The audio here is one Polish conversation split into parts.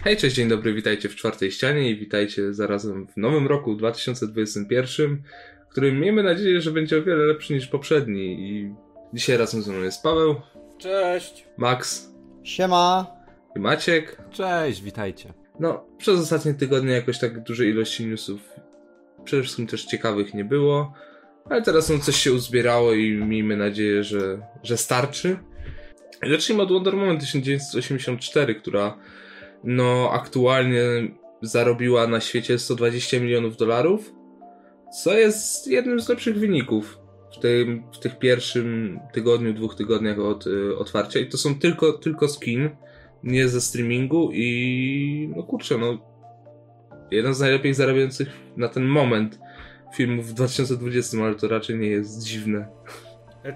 Hej, cześć, dzień dobry, witajcie w czwartej ścianie i witajcie zarazem w nowym roku 2021, którym miejmy nadzieję, że będzie o wiele lepszy niż poprzedni i dzisiaj razem ze mną jest Paweł, Cześć. Max Siema. i Maciek. Cześć, witajcie. No, przez ostatnie tygodnie jakoś tak dużej ilości newsów, przede wszystkim też ciekawych nie było, ale teraz no coś się uzbierało i miejmy nadzieję, że, że starczy. Zacznijmy od Wonder Woman 1984, która no aktualnie zarobiła na świecie 120 milionów dolarów, co jest jednym z lepszych wyników w tym, w tych pierwszym tygodniu, dwóch tygodniach od y, otwarcia i to są tylko, tylko skin, nie ze streamingu i no kurczę, no jeden z najlepiej zarabiających na ten moment filmów w 2020, ale to raczej nie jest dziwne.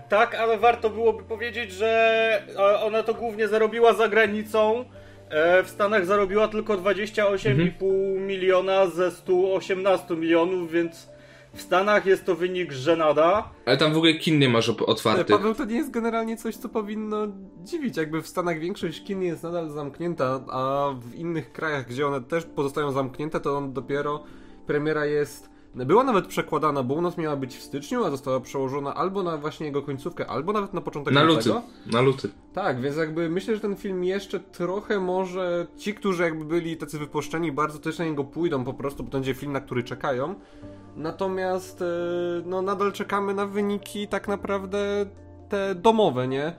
Tak, ale warto byłoby powiedzieć, że e, ona to głównie zarobiła za granicą. E, W Stanach zarobiła tylko 28,5 miliona ze 118 milionów, więc w Stanach jest to wynik żenada. Ale tam w ogóle kin nie masz otwartych. Paweł, to nie jest generalnie coś, co powinno dziwić. Jakby w Stanach większość kin jest nadal zamknięta, a w innych krajach, gdzie one też pozostają zamknięte, to on dopiero premiera jest. Była nawet przekładana, bo u nas miała być w styczniu, a została przełożona albo na właśnie jego końcówkę, albo nawet na początek Na luty. Na luty. Tak, więc jakby myślę, że ten film jeszcze trochę może ci, którzy jakby byli tacy wypuszczeni, bardzo też na niego pójdą po prostu, bo to będzie film, na który czekają. Natomiast e, no nadal czekamy na wyniki tak naprawdę te domowe, nie?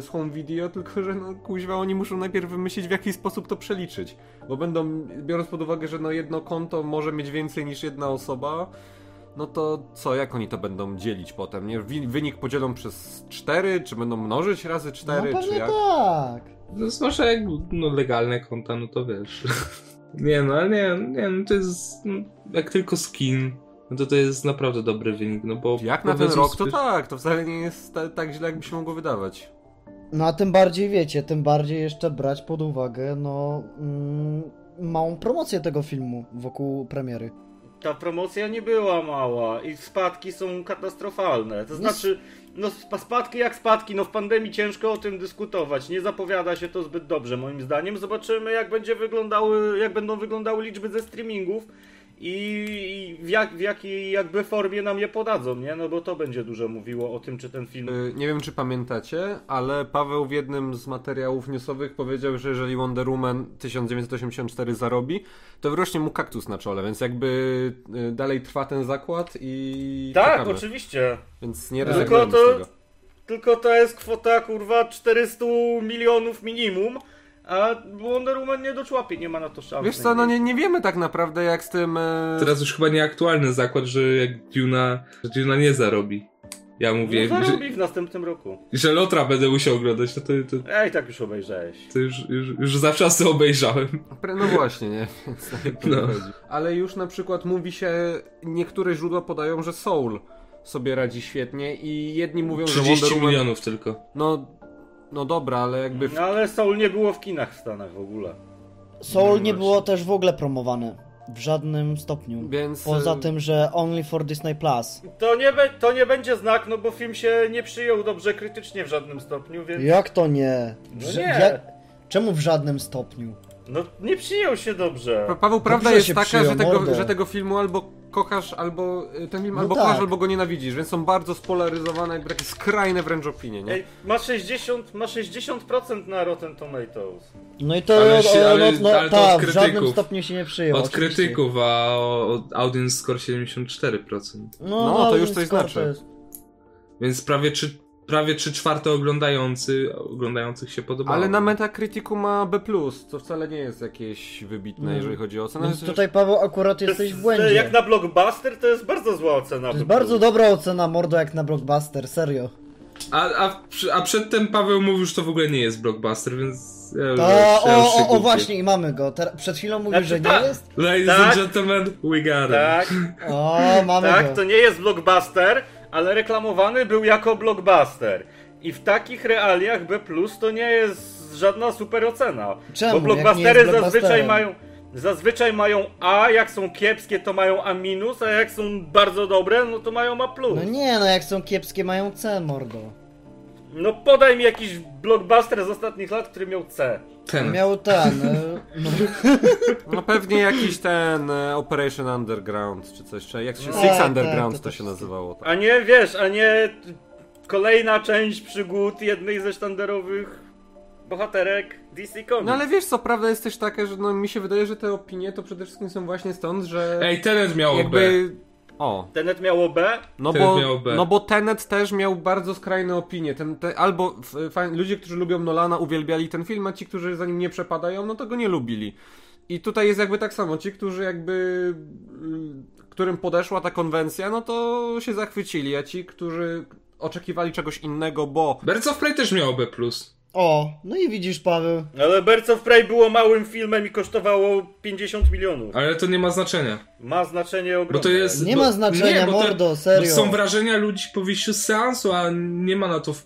Z home video, tylko że no kuźwa oni muszą najpierw wymyślić w jaki sposób to przeliczyć. Bo będą, biorąc pod uwagę, że no jedno konto może mieć więcej niż jedna osoba, no to co, jak oni to będą dzielić potem, nie? Wynik podzielą przez 4, czy będą mnożyć razy 4, no czy jak? tak. No zwłaszcza jak no, legalne konta, no to wiesz. nie no, ale nie, nie, no to jest no, jak tylko skin, no to to jest naprawdę dobry wynik, no bo... Jak na ten rok, to tak, to wcale nie jest ta, tak źle, jakby się mogło wydawać. No a tym bardziej wiecie, tym bardziej jeszcze brać pod uwagę, no, mm, małą promocję tego filmu wokół premiery. Ta promocja nie była mała i spadki są katastrofalne. To znaczy, no sp- spadki jak spadki, no w pandemii ciężko o tym dyskutować. Nie zapowiada się to zbyt dobrze moim zdaniem. Zobaczymy jak będzie wyglądały, jak będą wyglądały liczby ze streamingów i w, jak, w jakiej jakby formie nam je podadzą, nie? No bo to będzie dużo mówiło o tym, czy ten film... Y, Nie wiem, czy pamiętacie, ale Paweł w jednym z materiałów newsowych powiedział, że jeżeli Wonder Woman 1984 zarobi, to wyrośnie mu kaktus na czole, więc jakby y, dalej trwa ten zakład i Tak, czekamy. oczywiście. Więc nie Tylko rezygnujemy to- z tego. Tylko to jest kwota kurwa 400 milionów minimum, a Wonder Woman nie doczłapie, nie ma na to szans. Wiesz co, no nie, nie wiemy tak naprawdę jak z tym... e, Teraz już chyba nieaktualny zakład, że jak Duna, że Duna nie zarobi. Ja mówię, No że, zarobi w następnym roku. że Lotra będę musiał oglądać, no to, to, Ej, tak już obejrzałeś. to już, już, już zawczasu obejrzałem. Pre- No właśnie, nie? Tak No. Ale już na przykład mówi się, niektóre źródła podają, że Soul sobie radzi świetnie i jedni mówią, że 30 Wonder Woman... milionów tylko. No, no dobra, ale jakby... W... No ale Soul nie było w kinach w Stanach w ogóle. Soul No nie właśnie. było też w ogóle promowane. W żadnym stopniu. Więc... Poza e, tym, że only for Disney Plus. To nie, be, to nie będzie znak, no bo film się nie przyjął dobrze krytycznie w żadnym stopniu, więc... Jak to nie? W No nie. jak- Czemu w żadnym stopniu? No nie przyjął się dobrze. Pa- Paweł, prawda Dobrze jest taka, przyjął, że tego, że tego filmu albo kochasz, albo y, ten film No albo tak. kochasz, albo go nienawidzisz, więc są bardzo spolaryzowane, jakby takie skrajne wręcz opinie, nie? Ej, ma 60, ma 60% na Rotten Tomatoes. No i to, Ale się- ale- no, no, ale to tak, od w żadnym stopniu się nie przyjął. Od oczywiście. krytyków, a od audience score 74%. No, No, to ale już coś znaczy. to jest- Więc prawie 3, prawie 3 czwarte oglądający, oglądających się podobało. Ale na Metacriticu ma B+, co wcale nie jest jakieś wybitne, Mm. jeżeli chodzi o ocenę. Więc Jest- tutaj Paweł akurat To jesteś jest, w błędzie. Jak na blockbuster to jest bardzo zła ocena. To jest bardzo dobra ocena mordo jak na blockbuster, serio. A, a, a przedtem Paweł mówił, że to w ogóle nie jest blockbuster, więc ja, już- ja o, już o, o właśnie i mamy go. Ter- przed chwilą mówił, Znaczy że nie tak. jest. Ladies Tak. and gentlemen, we got it. Tak, O, mamy tak, go. to nie jest blockbuster, ale reklamowany był jako blockbuster. I w takich realiach B+, to nie jest żadna super ocena. Czemu? Bo blockbustery zazwyczaj mają zazwyczaj mają A, jak są kiepskie to mają A minus, a jak są bardzo dobre, no to mają A plus. No nie, no jak są kiepskie mają C, mordo. No podaj mi jakiś blockbuster z ostatnich lat, który miał C. Ten. Miał ten. e, No, No pewnie jakiś ten e, Operation Underground, czy coś, czy jak się... No. Six Underground tak, to to się nazywało. Tak. A nie, wiesz, a nie kolejna część przygód jednej ze sztandarowych bohaterek DC Comics. No ale wiesz co, prawda jest też taka, że no, mi się wydaje, że te opinie to przede wszystkim są właśnie stąd, że Ej, Tenet miał B. O, Tenet miało B, no Tenet bo, miał B. no bo Tenet też miał bardzo skrajne opinie. Ten, te, albo ludzie, którzy lubią Nolana uwielbiali ten film, a ci, którzy za nim nie przepadają, no to go nie lubili. I tutaj jest jakby tak samo. Ci, którzy jakby mm, którym podeszła ta konwencja, no to się zachwycili, a ci, którzy oczekiwali czegoś innego, bo Birds of Prey też miał B+. O, no i widzisz, Paweł. ale Birds of Prey było małym filmem i kosztowało 50 milionów. Ale to nie ma znaczenia. Ma znaczenie ogromne. Bo to jest... Nie bo, ma znaczenia, bo to- mordo, serio. Bo są wrażenia ludzi po wyjściu z seansu, a nie ma na to w,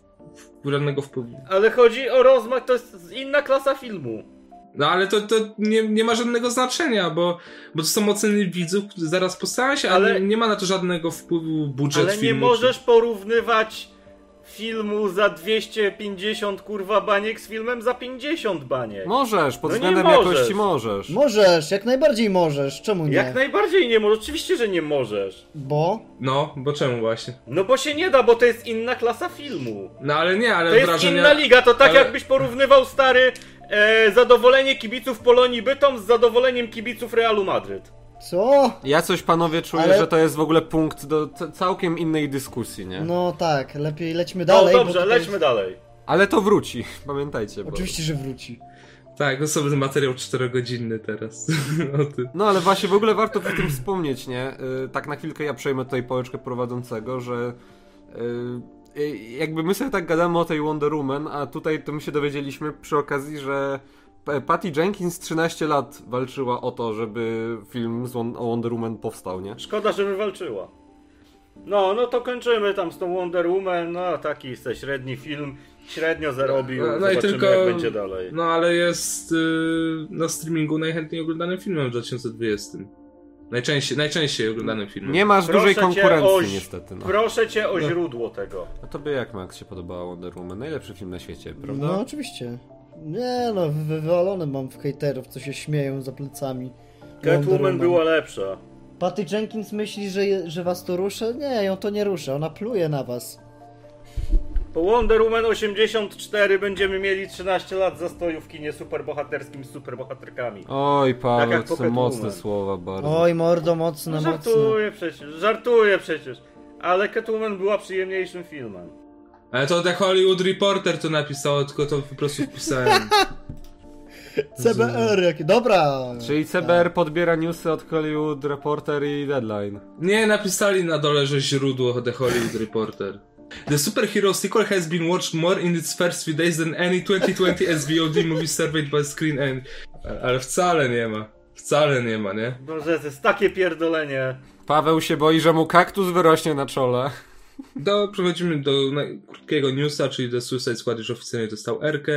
w, żadnego wpływu. Ale chodzi o rozmach, to jest inna klasa filmu. No ale to, to nie, nie ma żadnego znaczenia, bo, bo to są oceny widzów zaraz po seansie, ale Ale- nie, nie ma na to żadnego wpływu budżet Ale nie filmu. możesz porównywać filmu za 250 kurwa baniek z filmem za 50 baniek. możesz, pod No względem możesz. jakości możesz. Możesz, jak najbardziej możesz. Czemu nie? Jak najbardziej nie możesz, oczywiście, że nie możesz. Bo? No, bo czemu właśnie? No bo się nie da, bo to jest inna klasa filmu. No ale nie, ale To jest wrażenia... inna liga, to tak ale- jakbyś porównywał stary e, zadowolenie kibiców Polonii Bytom z zadowoleniem kibiców Realu Madryt. Co? Ja coś panowie czuję, Ale- że to jest w ogóle punkt do całkiem innej dyskusji, nie? No tak, lepiej lećmy No dalej. bo dobrze, lećmy dalej. Ale to wróci, pamiętajcie. Bo... Oczywiście, że wróci. Tak, osobny materiał czterogodzinny teraz o. No ale właśnie w ogóle warto przy tym wspomnieć, nie? Y, tak na chwilkę ja przejmę tutaj pałeczkę prowadzącego, że y, y, jakby my sobie tak gadamy o tej Wonder Woman, a tutaj to my się dowiedzieliśmy przy okazji, że Patty Jenkins 13 lat walczyła o to, żeby film z o Wonder Woman powstał, nie? Szkoda, że wywalczyła. No, no to kończymy tam z tą Wonder Woman, no taki se średni film, średnio zarobił, No, no i zobaczymy tylko- jak będzie dalej. No ale jest y, na streamingu najchętniej oglądanym filmem w 2020. Najczęściej, najczęściej oglądanym filmem. Nie masz Proszę dużej konkurencji o niestety, no. Proszę cię o źródło tego. A tobie jak, Max, się podobała Wonder Woman? Najlepszy film na świecie, prawda? No oczywiście. Nie no, wywalone mam w hejterów, co się śmieją za plecami. Catwoman Woman. była lepsza. Patty Jenkins myśli, że, że was to ruszy? Nie, ją to nie ruszy, ona pluje na was. Po Wonder Woman 84 będziemy mieli 13 lat zastoju w kinie superbohaterskim z superbohaterkami. Oj, Tak Paweł, jak to są mocne Woman. słowa bardzo. Oj, mordo, mocne, mocne. Żartuję przecież, żartuję przecież. Ale Catwoman była przyjemniejszym filmem. Ale to The Hollywood Reporter to napisało, tylko to po prostu wpisałem. CBR jakie, dobra. Czyli CBR podbiera newsy od Hollywood Reporter i Deadline. Nie, napisali na dole, że źródło The Hollywood Reporter. The superhero sequel has been watched more in its first few days than any 2020 SVOD movie surveyed by Screen End. Ale wcale nie ma. Wcale nie ma, nie? Boże, to jest takie pierdolenie. Paweł się boi, że mu kaktus wyrośnie na czole. Do, przechodzimy do krótkiego newsa, czyli The Suicide Squad już oficjalnie dostał Erkę.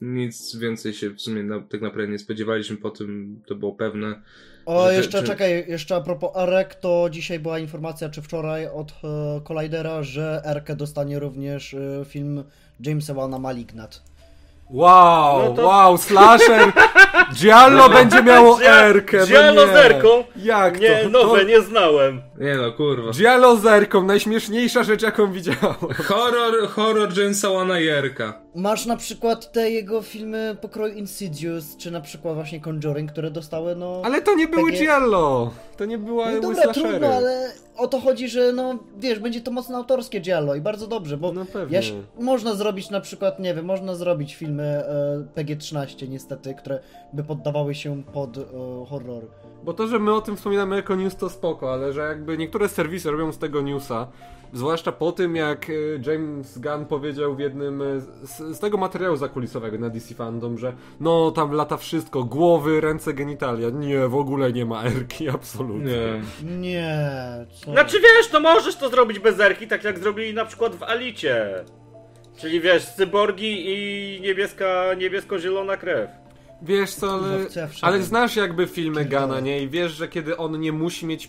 Nic więcej się w sumie na, tak naprawdę nie spodziewaliśmy po tym, to było pewne. O, Że- jeszcze czy- czekaj, jeszcze a propos Erek, to dzisiaj była informacja, czy wczoraj od e, Collidera, że Erkę dostanie również e, film Jamesa Wana Malignat. Wow, No to- wow, slasher! Giallo będzie miało Erkę, no Giallo nie. z Erką? Jak Nie, to? nowe, to... nie znałem. Nie no, kurwa. Giallo z Erką, najśmieszniejsza rzecz jaką widziałem. Horror, horror Jamesa Wana i Erka. Masz na przykład te jego filmy pokroju Insidious, czy na przykład właśnie Conjuring, które dostały, no... Ale to nie były Takie- Giallo. To nie były no były dobra, trudno, ale o to chodzi, że no, wiesz, będzie to mocno autorskie Giallo i bardzo dobrze, bo No pewnie. Jaś, można zrobić na przykład, nie wiem, można zrobić filmy e, PG-13 niestety, które by poddawały się pod e, horror. Bo to, że my o tym wspominamy jako news to spoko, ale że jakby niektóre serwisy robią z tego newsa, zwłaszcza po tym jak e, James Gunn powiedział w jednym e, z, z tego materiału zakulisowego na DC Fandom, że no tam lata wszystko, głowy, ręce, genitalia. Nie, w ogóle nie ma erki, absolutnie. Nie. Nie, co? Znaczy wiesz, no możesz to zrobić bez Erki, tak jak zrobili na przykład w Alicie. Czyli wiesz, cyborgi i niebieska, niebiesko-zielona krew. Wiesz co, ale, ale znasz jakby filmy. Gana, nie? I wiesz, że kiedy on nie musi mieć e,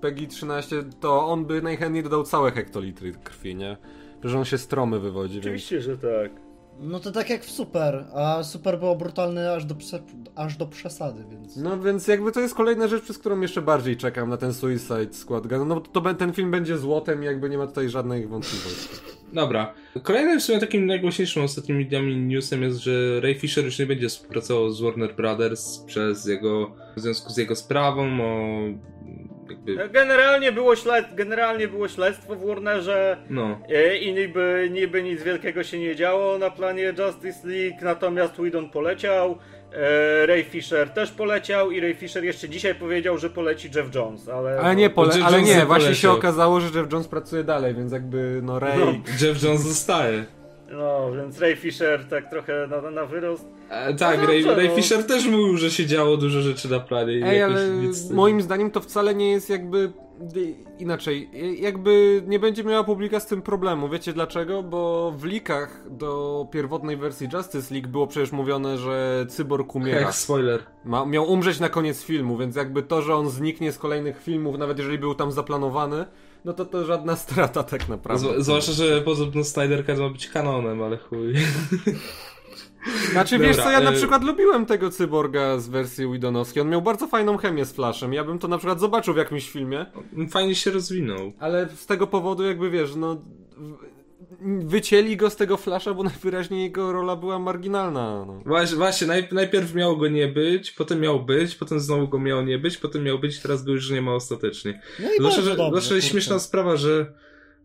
PEGI 13, to on by najchętniej dodał całe hektolitry krwi, nie? że on się stromy wywodzi. Więc... Oczywiście, że tak. No to tak jak w Super, a Super było brutalne aż do, prze- aż do przesady, więc... No więc jakby to jest kolejna rzecz, przez którą jeszcze bardziej czekam na ten Suicide Squad. No no to, to ten film będzie złotem i jakby nie ma tutaj żadnych wątpliwości. Dobra. Kolejnym w sumie takim najgłośniejszym ostatnimi dniami newsem jest, że Ray Fisher już nie będzie współpracował z Warner Brothers przez jego, w związku z jego sprawą o jakby, Generalnie było, śled... Generalnie było śledztwo w Warnerze no, e, i niby, niby nic wielkiego się nie działo na planie Justice League, natomiast Whedon poleciał, e, Ray Fisher też poleciał i Ray Fisher jeszcze dzisiaj powiedział, że poleci Jeff Jones, ale... Ale nie, pole, Jeff ale Jones nie, nie właśnie się poleciał. okazało, że Jeff Jones pracuje dalej, więc jakby no Ray... No. Jeff Jones zostaje. No, więc Ray Fisher tak trochę na, na wyrost. E, tak, No Ray, dobrze, Ray no. Fisher też mówił, że się działo dużo rzeczy na planie. i Ej, ale moim zdaniem to wcale nie jest jakby inaczej. I- Jakby nie będzie miała publika z tym problemu. Wiecie dlaczego? Bo w likach do pierwotnej wersji Justice League było przecież mówione, że cyborg umiera. Jak spoiler. Ma, miał umrzeć na koniec filmu, więc jakby to, że on zniknie z kolejnych filmów, nawet jeżeli był tam zaplanowany, no to to żadna strata tak naprawdę. Z, zwłaszcza, że podobno Snyder Cut ma być kanonem, ale chuj. Znaczy, wiesz Dobra, co, ja na y- przykład lubiłem tego cyborga z wersji Widonowskiej. On miał bardzo fajną chemię z Flashem. Ja bym to na przykład zobaczył w jakimś filmie. Fajnie się rozwinął. Ale z tego powodu jakby wiesz, no wycięli go z tego Flasha, bo najwyraźniej jego rola była marginalna. No. Właśnie, właśnie najp- najpierw miało go nie być, potem miał być, potem znowu go miało nie być, potem miał być, teraz go już nie ma ostatecznie. No i Zwłaszcza, bardzo że, dobrze, śmieszna sprawa, że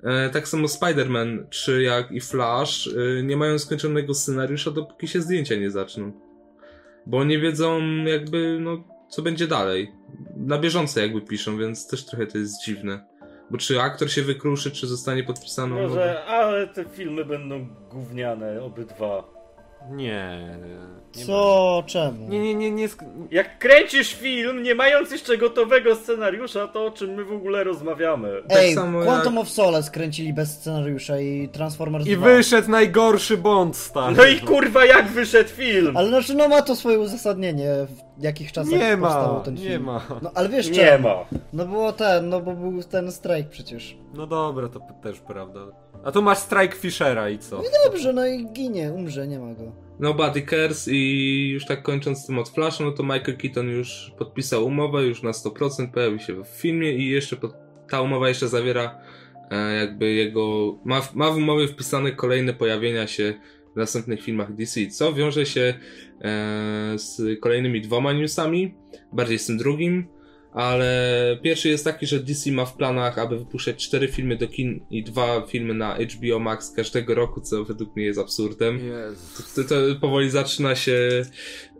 e, tak samo Spider-Man 3 jak i Flash e, nie mają skończonego scenariusza, dopóki się zdjęcia nie zaczną. Bo nie wiedzą jakby, no, co będzie dalej. Na bieżąco jakby piszą, więc też trochę to jest dziwne. Bo czy aktor się wykruszy, czy zostanie podpisany? Może, ale te filmy będą gówniane, obydwa. Nie. nie Co, czemu? Nie, nie, nie, nie. Jak kręcisz film, nie mając jeszcze gotowego scenariusza, to o czym my w ogóle rozmawiamy? Ej, samo Quantum jak- of Solace kręcili bez scenariusza i Transformers I 2. wyszedł najgorszy Bond, stary. No i kurwa, jak wyszedł film? Ale znaczy, no ma to swoje uzasadnienie, w jakich czasach Nie powstał ma, ten nie film. ma. No ale wiesz Nie czemu? ma. No było ten, no bo był ten strajk przecież. No dobra, to też prawda. A tu masz strike Fishera i co? Dobrze, no i ginie, umrze, nie ma go. Nobody Cares i już tak kończąc z tym od Flasha, no to Michael Keaton już podpisał umowę, już na 100% pojawi się w filmie i jeszcze pod, ta umowa jeszcze zawiera e, jakby jego, ma, w- ma w umowie wpisane kolejne pojawienia się w następnych filmach DC, co wiąże się e, z kolejnymi dwoma newsami, bardziej z tym drugim, ale pierwszy jest taki, że DC ma w planach, aby wypuszczać cztery filmy do kin i dwa filmy na HBO Max każdego roku, co według mnie jest absurdem. Jezu. To, to powoli zaczyna się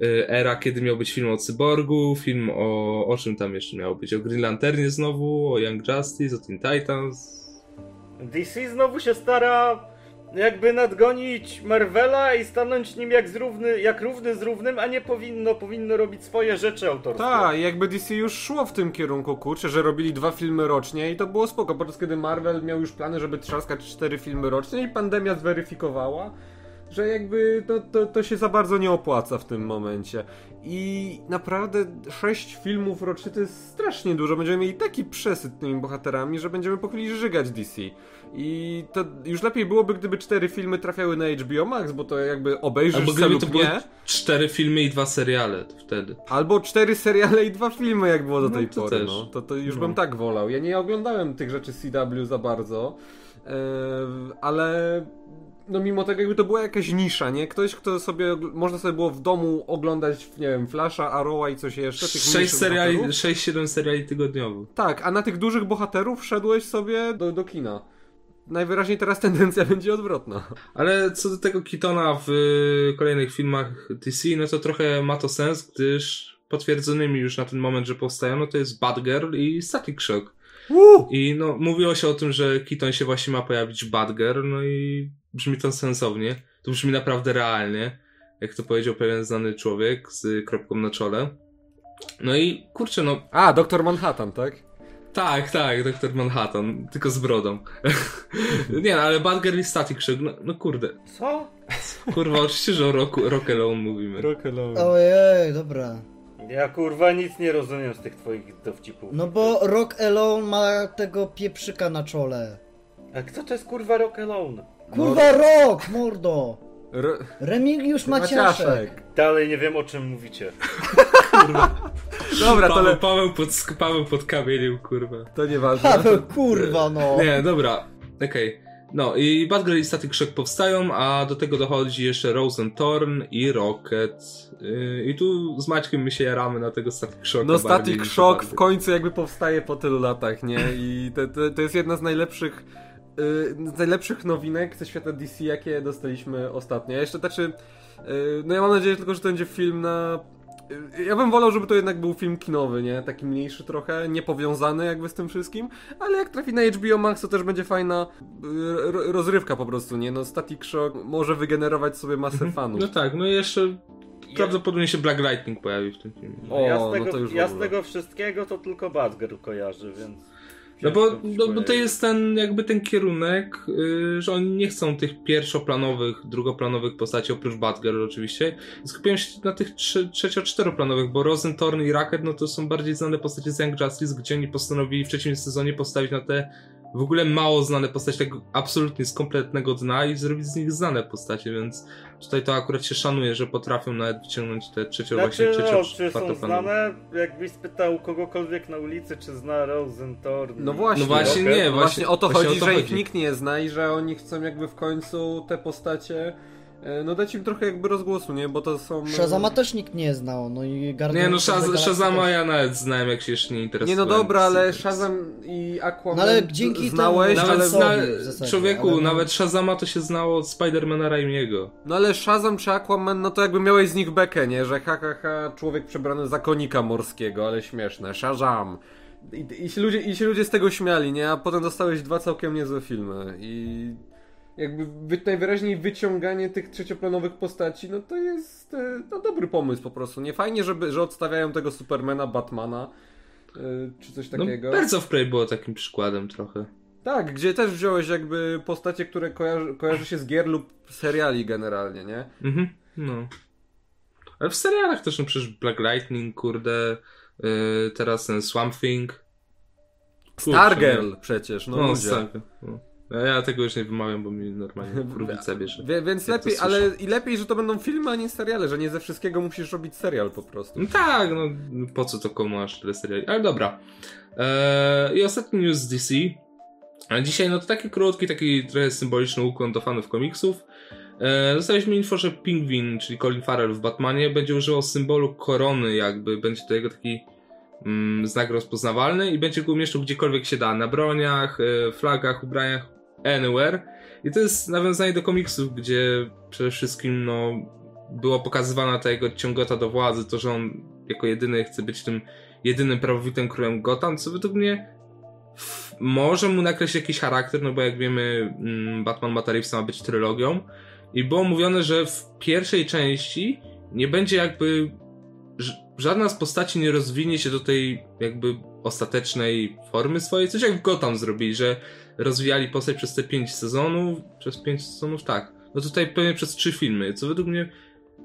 y, era, kiedy miał być film o cyborgu, film o, o czym tam jeszcze miał być? O Green Lanternie znowu, o Young Justice, o Teen Titans. DC znowu się stara jakby nadgonić Marvela i stanąć nim jak, z równy, jak równy z równym, a nie powinno, powinno robić swoje rzeczy autorskie. Tak, jakby DC już szło w tym kierunku, kurczę, że robili dwa filmy rocznie i to było spoko, podczas kiedy Marvel miał już plany, żeby trzaskać cztery filmy rocznie i pandemia zweryfikowała, że jakby to, to, to się za bardzo nie opłaca w tym momencie. I naprawdę sześć filmów rocznie to jest strasznie dużo. Będziemy mieli taki przesyt tymi bohaterami, że będziemy po chwili żygać DC. I to już lepiej byłoby, gdyby cztery filmy trafiały na HBO Max, bo to jakby obejrzysz Albo gdyby to były nie. cztery filmy i dwa seriale, to wtedy. Albo cztery seriale i dwa filmy, jak było do No tej to pory. też. No. To, to już No. bym tak wolał. Ja nie oglądałem tych rzeczy CW za bardzo, e, ale no mimo tego jakby to była jakaś nisza, nie? Ktoś, kto sobie, można sobie było w domu oglądać, nie wiem, Flasha, Arrowa i coś jeszcze. Tych Sześć mniejszych seriali, bohaterów. sześć, siedem seriali tygodniowo. Tak, a na tych dużych bohaterów szedłeś sobie do, do kina. Najwyraźniej teraz tendencja będzie odwrotna. Ale co do tego Kitona w y, kolejnych filmach DC, no to trochę ma to sens, gdyż potwierdzonymi już na ten moment, że powstają, no to jest Batgirl i Static Shock. I no, mówiło się o tym, że Keaton się właśnie ma pojawić w Batgirl, no i brzmi to sensownie. To brzmi naprawdę realnie, jak to powiedział pewien znany człowiek z kropką na czole. No i kurczę, no A, Doktor Manhattan, tak? tak, tak, doktor Manhattan, tylko z brodą. Nie, no, ale Batgirl i Static Shock, no, no kurde. Co? Kurwa, oczywiście, że o Rock, rock Alone mówimy. Rock Alone. Ojej, dobra. Ja kurwa nic nie rozumiem z tych twoich dowcipów. No bo Rock Alone ma tego pieprzyka na czole. A kto to jest kurwa Rock Alone? Kurwa rok, mordo! R- Remigiusz Maciaszek. Maciaszek. Dalej nie wiem o czym mówicie. Dobra, to, Paweł, le- Paweł, pod, Paweł pod kamieniem, kurwa. to nieważne. Paweł, kurwa no. Nie, dobra, okej. No i Batgirl i Static Shock powstają, a do tego dochodzi jeszcze Rose and Thorn i Rocket. Yy, I tu z Maćkiem my się jaramy na tego Static Shocka. No Static Shock w końcu jakby powstaje po tylu latach, nie? I to, to, to jest jedna z najlepszych z najlepszych nowinek ze świata DC, jakie dostaliśmy ostatnio. Ja jeszcze znaczy, yy, no ja mam nadzieję tylko, że to będzie film na yy, ja bym wolał, żeby to jednak był film kinowy, nie? Taki mniejszy trochę, niepowiązany jakby z tym wszystkim, ale jak trafi na HBO Max, to też będzie fajna yy, ro- rozrywka po prostu, nie? No Static Shock może wygenerować sobie masę fanów. No tak, no i jeszcze prawdopodobnie się Black Lightning pojawi w tym filmie. O, ja z no tego, to już ja z tego wszystkiego to tylko Batgirl kojarzy, więc... No bo, no, bo to powiedzieć. jest ten jakby ten kierunek, yy, że oni nie chcą tych pierwszoplanowych, drugoplanowych postaci, oprócz Batgirl oczywiście. Skupiają się na tych trze- trzecio-czteroplanowych, bo Rosenthorn i Rocket no to są bardziej znane postacie z Young Justice, gdzie oni postanowili w trzecim sezonie postawić na te w ogóle mało znane postacie, tak absolutnie z kompletnego dna i zrobić z nich znane postacie, więc tutaj to akurat się szanuje, że potrafią nawet wyciągnąć te trzecie, właśnie Znaczy, trzecio, no, czy są znane? Jakbyś spytał kogokolwiek na ulicy, czy zna Rosenthorn. No właśnie, No właśnie Rocket, nie, właśnie, właśnie o to właśnie chodzi, o to że ich chodzi. nikt nie zna i że oni chcą jakby w końcu te postacie no dać im trochę jakby rozgłosu, nie? Bo to są... Shazama też nikt nie znał, no i Guardians Nie no, Shaz- Shazama też. ja nawet znałem, jak się jeszcze nie Nie interesowałem. no dobra, ale Shazam i Aquaman No ale dzięki znałeś, temu- Nawet zna... zasadzie, Człowieku, ale no- nawet Shazama to się znało od Spidermana Raimiego. No ale Shazam czy Aquaman, no to jakby miałeś z nich bekę, nie? Że ha, ha, ha człowiek przebrany za konika morskiego, ale śmieszne. Shazam. I, i, się ludzie, I się ludzie z tego śmiali, nie? A potem dostałeś dwa całkiem niezłe filmy i... Jakby wy, najwyraźniej wyciąganie tych trzecioplanowych postaci, no to jest e, no, dobry pomysł po prostu. Nie fajnie, żeby, że odstawiają tego Supermana, Batmana, e, czy coś No, takiego. Birds of Prey było takim przykładem trochę. Tak, gdzie też wziąłeś jakby postacie, które kojarzy, kojarzy się z gier lub seriali generalnie, nie? Mhm, no. Ale w serialach też, no przecież Black Lightning, kurde, yy, teraz ten Swamp Thing. Kurczę, Stargirl przecież, no, No, ludzie. No. Ja- Ja tego już nie wymawiam, bo mi normalnie kurwica bierze. Wie, więc Jak lepiej, ale i lepiej, że to będą filmy, a nie seriale, że nie ze wszystkiego musisz robić serial po prostu. No tak, no po co to komu aż tyle seriali? Ale dobra. Eee, I ostatni news z DC. A dzisiaj no to taki krótki, taki trochę symboliczny ukłon do fanów komiksów. Eee, dostaliśmy info, że Pingwin, czyli Colin Farrell w Batmanie, będzie używał symbolu korony jakby, będzie to jego taki mm, znak rozpoznawalny i będzie go umieszczał gdziekolwiek się da, na broniach, e, flagach, ubraniach, anywhere. I to jest nawiązanie do komiksów, gdzie przede wszystkim no, była pokazywana ta jego ciągota do władzy, to, że on jako jedyny chce być tym jedynym prawowitym królem Gotham, co według mnie może mu nakreślić jakiś charakter, no bo jak wiemy mm, Batman Bata Reevesa ma być trylogią i było mówione, że w pierwszej części nie będzie jakby żadna z postaci nie rozwinie się do tej jakby ostatecznej formy swojej, coś jak w Gotham zrobili, że rozwijali postać przez te pięć sezonów, przez pięć sezonów, tak. No tutaj pewnie przez trzy filmy, co według mnie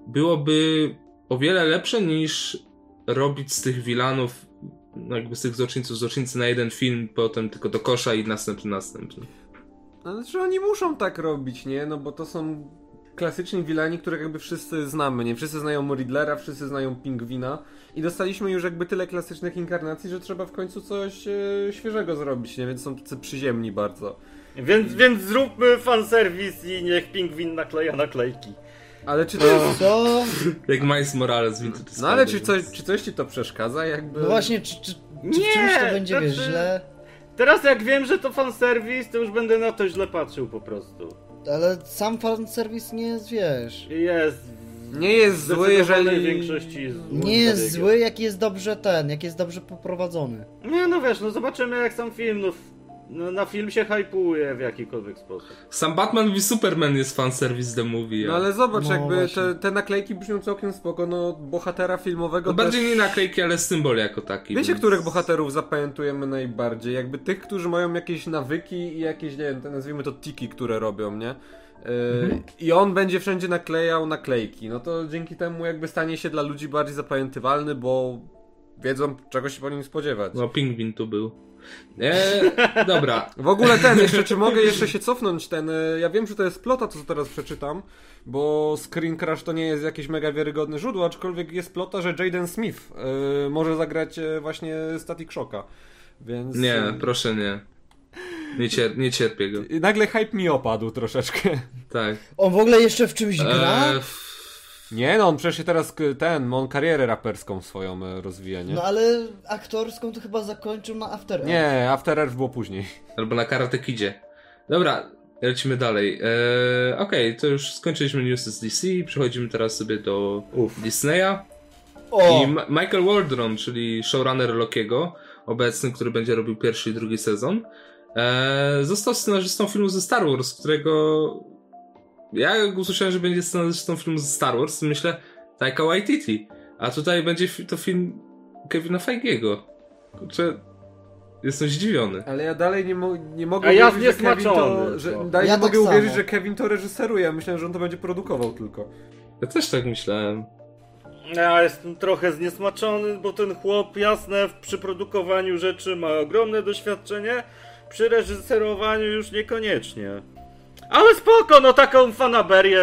byłoby o wiele lepsze niż robić z tych wilanów, no jakby z tych złoczyńców złoczyńcy na jeden film, potem tylko do kosza i następny, następny. No, Znaczy oni muszą tak robić, nie? No bo to są klasyczni wilani, których jakby wszyscy znamy, nie? Wszyscy znają Riddlera, wszyscy znają Pingwina i dostaliśmy już jakby tyle klasycznych inkarnacji, że trzeba w końcu coś e, świeżego zrobić, nie? Więc są tacy przyziemni bardzo. Więc, więc zróbmy fanserwis i niech pingwin nakleja naklejki. Ale czy to jest... Co? Jak Miles Morales w Into the No ale czy coś, czy coś ci to przeszkadza? Jakby... No właśnie, czy, czy, czy w Nie, czymś to będzie, wiesz, znaczy- źle? Teraz jak wiem, że to fanserwis, to już będę na to źle patrzył po prostu. Ale sam fanserwis nie jest, wiesz... Jest... Nie jest zły, jeżeli... większości zły Nie jest zabiegiem. zły, jak jest dobrze ten, jak jest dobrze poprowadzony. Nie no wiesz, no zobaczymy jak sam film, no, no na film się hypuje w jakikolwiek sposób. Sam Batman v Superman jest fanservice the movie. No ale zobacz, No jakby te, te naklejki brzmią całkiem spoko, no bohatera filmowego No bardziej też... nie naklejki, ale symbol jako taki. Wiecie, więc- których bohaterów zapamiętujemy najbardziej? Jakby tych, którzy mają jakieś nawyki i jakieś, nie wiem, te nazwijmy to tiki, które robią, nie? Yy, Mhm. I on będzie wszędzie naklejał naklejki. No to dzięki temu jakby stanie się dla ludzi bardziej zapamiętywalny, bo wiedzą czego się po nim spodziewać. No, pingwin tu był. E, dobra. W ogóle ten, jeszcze czy mogę jeszcze się cofnąć ten, e, ja wiem, że to jest plota, to co teraz przeczytam, bo Screen Crash to nie jest jakieś mega wiarygodne źródło, aczkolwiek jest plota, że Jaden Smith e, może zagrać e, właśnie Static Shocka, więc... Nie, proszę nie. Nie, cier nie cierpię go. i Nagle hype mi opadł troszeczkę. Tak. On w ogóle jeszcze w czymś gra? E, Nie no, on przecież teraz ten, on karierę raperską swoją e, rozwija, nie? No ale aktorską to chyba zakończył na After Earth. Nie, After Earth było później. albo na Karate Kidzie. Dobra, lecimy dalej. E, Okej, to już skończyliśmy newsy z DC, przechodzimy teraz sobie do Uff. Disneya. O, I Ma- Michael Waldron, czyli showrunner Lokiego, obecny, który będzie robił pierwszy i drugi sezon, e, został scenarzystą filmu ze Star Wars, którego ja jak usłyszałem, że będzie scenarzystą filmu ze Star Wars, myślę Taika Waititi, a tutaj będzie to film Kevina Feigiego. Kurczę, jestem zdziwiony. Ale ja dalej nie, mo nie mogę A ja uwierzyć, że Kevin to, że, no. dalej Ja nie tak mogę uwierzyć, samo. że Kevin to reżyseruje. Myślałem, że on to będzie produkował tylko. Ja też tak myślałem. Ja jestem trochę zniesmaczony, bo ten chłop, jasne, w- przy produkowaniu rzeczy ma ogromne doświadczenie, przy reżyserowaniu już niekoniecznie. Ale spoko, no taką fanaberię.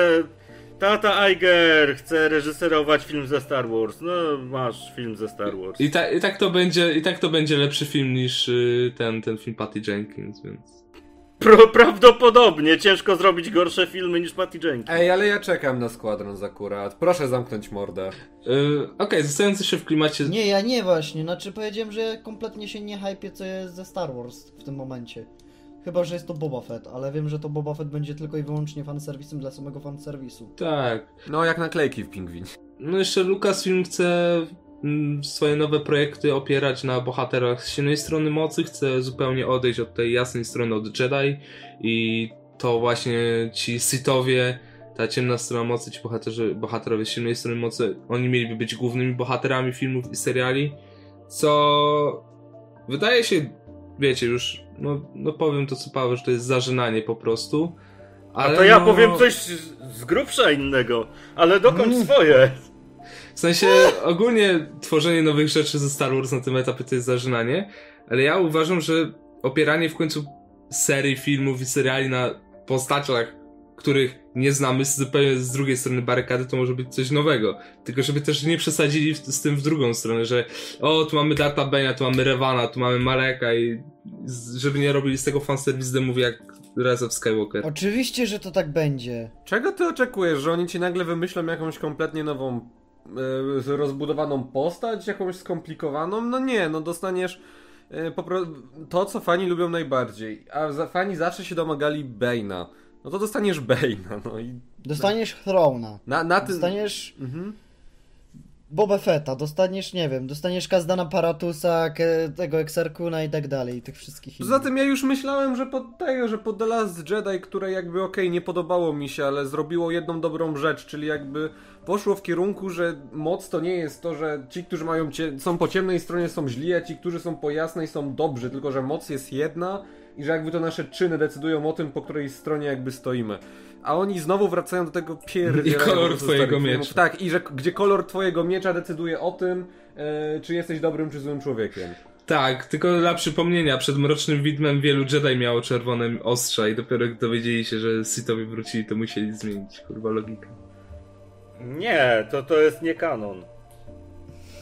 Tata Iger chce reżyserować film ze Star Wars. No, masz film ze Star Wars. I, ta, i, tak to będzie, I tak to będzie lepszy film niż y, ten, ten film Patty Jenkins, więc... Pro, prawdopodobnie ciężko zrobić gorsze filmy niż Patty Jenkins. Ej, ale ja czekam na Squadrons akurat. Proszę zamknąć mordę. Y, Okej, zostając jeszcze w klimacie... nie, ja nie właśnie. Znaczy powiedziałem, że kompletnie się nie hypię, co jest ze Star Wars w tym momencie. Chyba, że jest to Boba Fett, ale wiem, że to Boba Fett będzie tylko i wyłącznie fanserwisem dla samego fanserwisu. Tak. No, jak naklejki w pingwinie. No jeszcze Lucasfilm chce mm, swoje nowe projekty opierać na bohaterach z ciemnej strony mocy, chce zupełnie odejść od tej jasnej strony od Jedi i to właśnie ci Sithowie, ta ciemna strona mocy, ci bohaterzy, bohaterowie z ciemnej strony mocy, oni mieliby być głównymi bohaterami filmów i seriali, co wydaje się, wiecie już, no, no powiem to co Paweł, że to jest zażynanie po prostu. A Ale to ja no... powiem coś z, z grubsza innego, ale dokończ Mm. swoje. W sensie ogólnie tworzenie nowych rzeczy ze Star Wars na tym etapie to jest zażynanie, ale ja uważam, że opieranie w końcu serii filmów i seriali na postaciach, których nie znamy z zupełnie z drugiej strony barykady, to może być coś nowego. Tylko żeby też nie przesadzili w, z tym w drugą stronę, że o, tu mamy Darta Bania, tu mamy Revana, tu mamy Maleka i z, żeby nie robili z tego fanserwis demów jak Rise of Skywalker. Oczywiście, że to tak będzie. Czego ty oczekujesz? Że oni ci nagle wymyślą jakąś kompletnie nową, e, rozbudowaną postać? Jakąś skomplikowaną? No nie, no dostaniesz po pro... to, co fani lubią najbardziej. A za, fani zawsze się domagali Bane'a. No to dostaniesz Bane'a, no i Dostaniesz Throna. na, na tym... Dostaniesz Mhm. Boba Fetta, dostaniesz, nie wiem, dostaniesz Kazdana Paratusa, tego Exarkuna i tak dalej, i tych wszystkich Poza tym ja już myślałem, że pod tego, że pod The Last Jedi, które jakby okej, nie podobało mi się, ale zrobiło jedną dobrą rzecz, czyli jakby poszło w kierunku, że moc to nie jest to, że ci, którzy mają cie- są po ciemnej stronie są źli, a ci, którzy są po jasnej są dobrzy, tylko że moc jest jedna i że jakby to nasze czyny decydują o tym, po której stronie jakby stoimy. A oni znowu wracają do tego pierdzielenia I kolor twojego miecza. Tak, i że gdzie kolor twojego miecza decyduje o tym, e, czy jesteś dobrym czy złym człowiekiem. Tak, tylko dla przypomnienia, przed Mrocznym Widmem wielu Jedi miało czerwone ostrza i dopiero gdy dowiedzieli się, że Sithowie wrócili, to musieli zmienić, kurwa, logikę. Nie, to to jest nie kanon.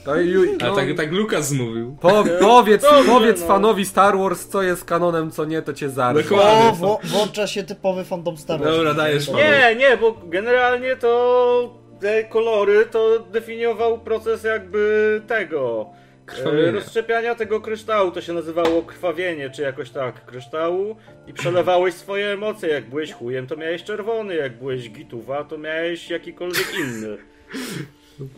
To ju, A no, tak, tak Lukas mówił. Po, powiedz, Dobrze, powiedz no. fanowi Star Wars, co jest kanonem, co nie, to cię zarżę. Dokładnie. O, włącza się typowy fandom Star Wars. Dobra, dajesz. Nie, nie, bo generalnie to te kolory to definiował proces jakby tego. e, Krwawienia. Rozszczepiania tego kryształu, to się nazywało krwawienie, czy jakoś tak, kryształu i przelewałeś swoje emocje, jak byłeś chujem to miałeś czerwony, jak byłeś gituwa to miałeś jakikolwiek inny.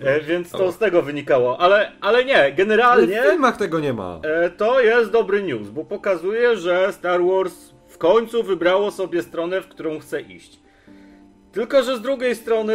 E, więc to z tego wynikało, ale, ale nie, Ale w generalnie filmach tego nie ma. e, to jest dobry news, bo pokazuje, że Star Wars w końcu wybrało sobie stronę, w którą chce iść. Tylko, że z drugiej strony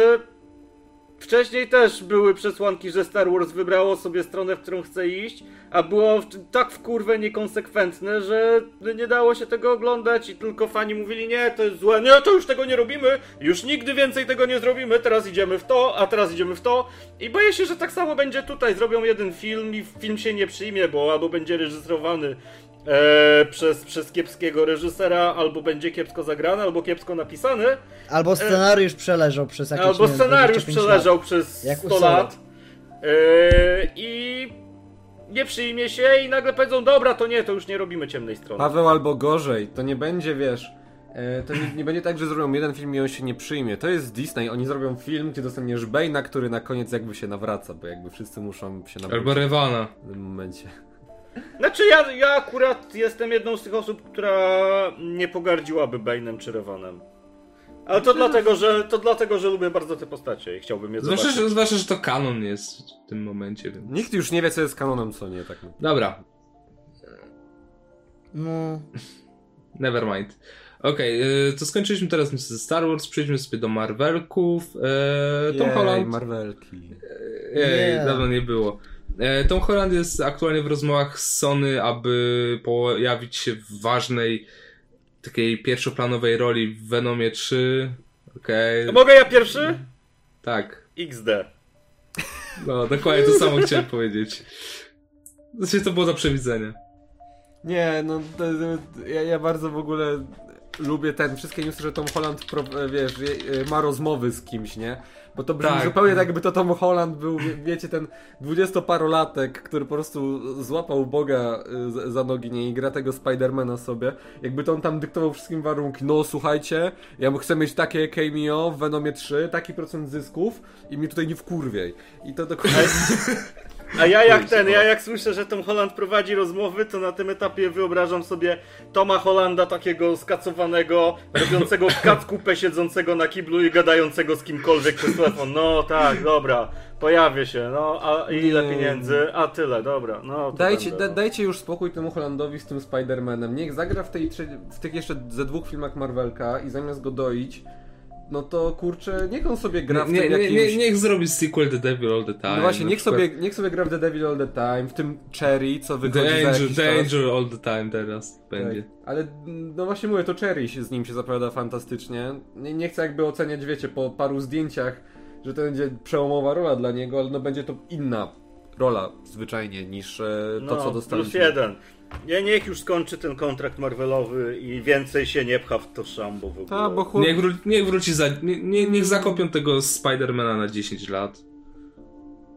wcześniej też były przesłanki, że Star Wars wybrało sobie stronę, w którą chce iść, a było tak w kurwę niekonsekwentne, że nie dało się tego oglądać i tylko fani mówili nie, to jest złe, nie, to już tego nie robimy, już nigdy więcej tego nie zrobimy, teraz idziemy w to, a teraz idziemy w to. I boję się, że tak samo będzie tutaj, zrobią jeden film i film się nie przyjmie, bo albo będzie reżyserowany e, przez, przez kiepskiego reżysera, albo będzie kiepsko zagrany, albo kiepsko napisany, Albo scenariusz przeleżał przez jakieś albo scenariusz 25 przeleżał lat. przez Jak u 100 Solo. lat e, i nie przyjmie się i nagle powiedzą, dobra, to nie, to już nie robimy ciemnej strony. Paweł albo gorzej, to nie będzie, wiesz, e, to nie, nie będzie tak, że zrobią jeden film i on się nie przyjmie. To jest Disney, oni zrobią film, gdzie dostaniesz Bane'a, który na koniec jakby się nawraca, bo jakby wszyscy muszą się nawrócić Albo Rewana. w tym momencie. Znaczy ja, ja akurat jestem jedną z tych osób, która nie pogardziłaby Bane'em czy Revanem. Ale to dlatego, że to dlatego, że lubię bardzo te postacie i chciałbym je Zwłaszcza, zobaczyć. że, zwłaszcza, że to kanon jest w tym momencie. Więc... Nikt już nie wie, co jest kanonem, co nie, tak. Dobra, No, never mind. Okej, y, to skończyliśmy teraz ze Star Wars, przejdźmy sobie do Marvelków. E, Tom Jej, Holland. Marvelki. Ej, Nie. dawno nie było. E, Tom Holland jest aktualnie w rozmowach z Sony, aby pojawić się w ważnej, takiej pierwszoplanowej roli w Venomie 3. Okej, Mogę ja pierwszy? tak. XD. No, dokładnie to samo chciałem powiedzieć. Znaczy, to było do przewidzenia. Nie, no to, to, ja, ja bardzo w ogóle lubię ten, wszystkie newsy, że Tom Holland, pro, wiesz, je- ma rozmowy z kimś, nie? Bo to brzmi Tak. zupełnie tak, jakby to Tom Holland był, wie- wiecie, ten dwudziestoparolatek, który po prostu złapał Boga y, za- nogi, nie? I gra tego Spidermana sobie. Jakby to on tam dyktował wszystkim warunki. No, słuchajcie, ja chcę mieć takie cameo w Venomie 3, taki procent zysków i mi tutaj nie wkurwiej. I to dokładnie... A ja jak ten, ja jak słyszę, że Tom Holland prowadzi rozmowy, to na tym etapie wyobrażam sobie Toma Hollanda takiego skacowanego, robiącego kackupę, siedzącego na kiblu i gadającego z kimkolwiek przez telefon. No tak, dobra, pojawię się, no a ile Nie. pieniędzy? A tyle, dobra, no Dajcie, będę, no. dajcie już spokój temu Hollandowi z tym Spider-Manem. Niech zagra w, tej, w tych jeszcze ze dwóch filmach Marvelka i zamiast go doić, no to kurczę, niech on sobie gra w Nie, tym nie, jakimś... nie, niech zrobi sequel The Devil All the Time. no właśnie, niech przykład sobie, niech sobie gra w The Devil All the Time, w tym Cherry, co wychodzi The za Angel, jakiś The. Angel All the Time teraz będzie. Tak. Ale no właśnie mówię, to Cherry się, z nim się zapowiada fantastycznie. Nie, nie chcę jakby oceniać, wiecie, po paru zdjęciach, że to będzie przełomowa rola dla niego, ale no będzie to inna rola zwyczajnie niż e, to, no, co dostaliśmy. Plus jeden. Nie, niech już skończy ten kontrakt Marvelowy i więcej się nie pcha w to szambo w ogóle. Ta, bo chłop... Niech, wró- niech wróci za... Nie, nie, niech zakopią tego Spidermana na 10 lat.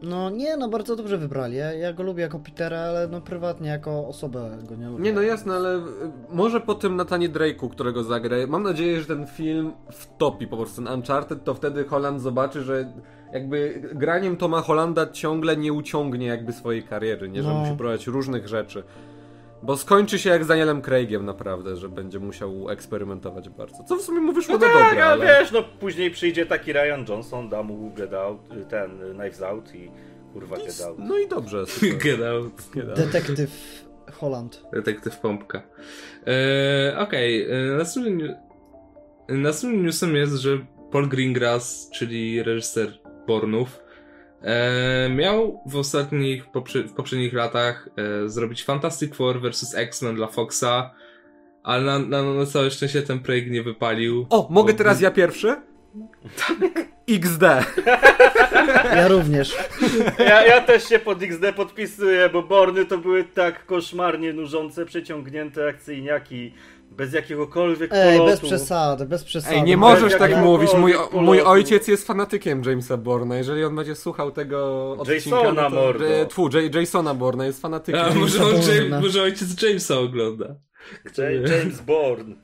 no nie, no bardzo dobrze wybrali. Ja, ja go lubię jako Petera, ale no prywatnie jako osobę go nie lubię. Nie, no jasne, ale y, może po tym Natanie Drake'u, którego zagra, mam nadzieję, że ten film wtopi po prostu ten Uncharted, to wtedy Holland zobaczy, że jakby graniem Toma Hollanda ciągle nie uciągnie jakby swojej kariery, nie? Że No. musi próbować różnych rzeczy. Bo skończy się jak z Danielem Craigiem naprawdę, że będzie musiał eksperymentować bardzo. Co w sumie mu wyszło No na tak, dobre, ale wiesz, no później przyjdzie taki Ryan Johnson, da mu Get Out, y, ten y, Knives Out i kurwa Get Out. No i dobrze. super. Get out. Get out. Detektyw Holland. Detektyw Pompka. E, Okej, e, następnym, następnym newsem jest, że Paul Greengrass, czyli reżyser Bornów, e, miał w ostatnich, poprze- w poprzednich latach e, zrobić Fantastic Four vs. X-Men dla Foxa, ale na, na, na całe szczęście ten projekt nie wypalił. O, mogę Bo- teraz ja pierwszy? XD. Ja również. Ja, ja też się pod XD podpisuję, bo Borny to były tak koszmarnie nużące, przeciągnięte akcyjniaki, bez jakiegokolwiek Ej, polotu. bez przesady, bez przesady. Ej, nie bez możesz tak mówić. Mój, mój ojciec jest fanatykiem Jamesa Borna. Jeżeli on będzie słuchał tego odcinka, Jasona, no to, mordo. e, Tfu, J, Jasona Borna jest fanatykiem. A, może, on, Borna. James, może ojciec Jamesa ogląda. Ja- James Bourne,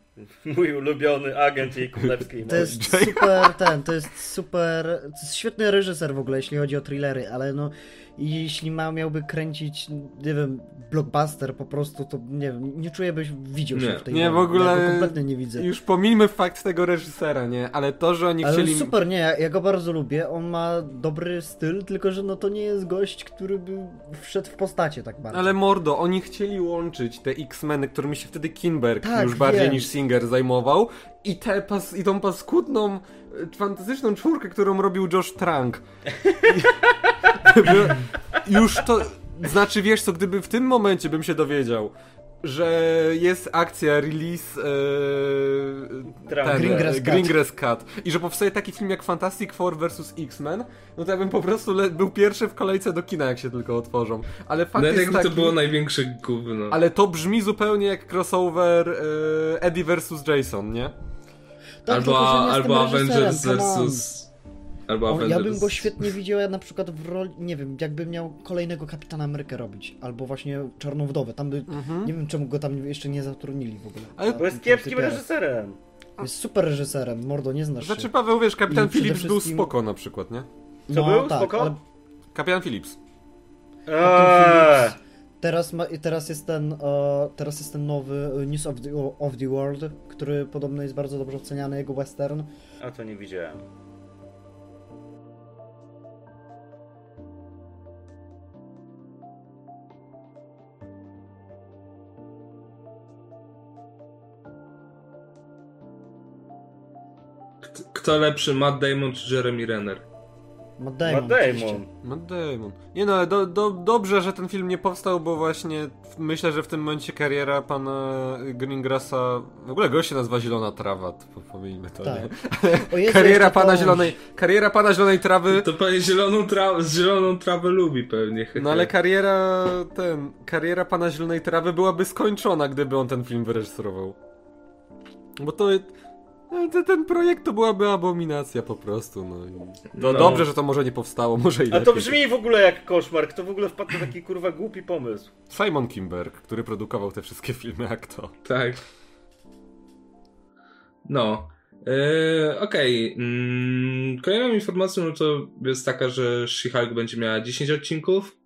mój ulubiony agent jej królewskiej To jest super ten, to jest super, to jest świetny reżyser w ogóle, jeśli chodzi o thrillery, ale no jeśli ma, miałby kręcić, nie wiem, blockbuster po prostu, to nie wiem, nie czuję, byś widział się Nie. w tej Nie, w ogóle- Ja kompletnie nie widzę. Już pomijmy fakt tego reżysera, nie? Ale to, że oni Ale chcieli... super, nie, ja, ja go bardzo lubię, on ma dobry styl, tylko że no to nie jest gość, który by wszedł w postacie tak bardzo. Ale mordo, oni chcieli łączyć te X-Meny, którymi się wtedy Kimberg Tak, już bardziej wiem. niż Singer zajmował i, te pas, i tą paskudną, fantastyczną czwórkę, którą robił Josh Trank. I, już to... Znaczy, wiesz co, gdyby w tym momencie bym się dowiedział, że jest akcja, release Trump. ten, Greengrass e, Cut. Greengrass Cut i że powstaje taki film jak Fantastic Four vs. X-Men, no to ja bym po prostu le- był pierwszy w kolejce do kina, jak się tylko otworzą. Ale fakt No jest jakby taki, to było największe gówno. ale to brzmi zupełnie jak crossover e, Eddie vs. Jason, nie? Tak, albo albo Avengers versus... Albo O, Avengers... ja bym go świetnie widział ja na przykład w roli, nie wiem, jakbym miał kolejnego Kapitana Amerykę robić, albo właśnie Czarną Wdowę, tam by, nie wiem czemu go tam jeszcze nie zatrudnili w ogóle. Ale- Bo jest kiepskim reżyserem. Jest super reżyserem, mordo, nie znasz Znaczy się. Paweł, wiesz, Kapitan Phillips był wszystkim- spoko na przykład, nie? Co był? tak, Spoko? ale Kapitan Phillips. Eee. Teraz, ma, teraz, jest ten, e, teraz jest ten nowy e, News of the, of the World, który podobno jest bardzo dobrze oceniany, jego western. A to nie widziałem. Kto lepszy, Matt Damon czy Jeremy Renner? Matt Damon. Matt. Damon. Matt Damon. Nie no, ale do, do, dobrze, że ten film nie powstał, bo właśnie myślę, że w tym momencie kariera pana Greengrassa, w ogóle gość się nazywa Zielona Trawa, to po- powiedzmy to, Tak. nie? Jezu, Kariera pana to- zielonej, kariera pana zielonej trawy, To pewnie zieloną, tra zieloną trawę lubi pewnie. no ale kariera ten, kariera pana zielonej trawy byłaby skończona, gdyby on ten film wyreżyserował. Bo to, no, to ten projekt to byłaby abominacja po prostu, no. i- Do, No. Dobrze, że to może nie powstało, może i A to lepiej. brzmi w ogóle jak koszmar. Kto w ogóle wpadł na taki kurwa głupi pomysł? Simon Kimberg, który produkował te wszystkie filmy, jak to. Tak. No. Eee, Okej. Mm, kolejną informacją no to jest taka, że She-Hulk będzie miała 10 odcinków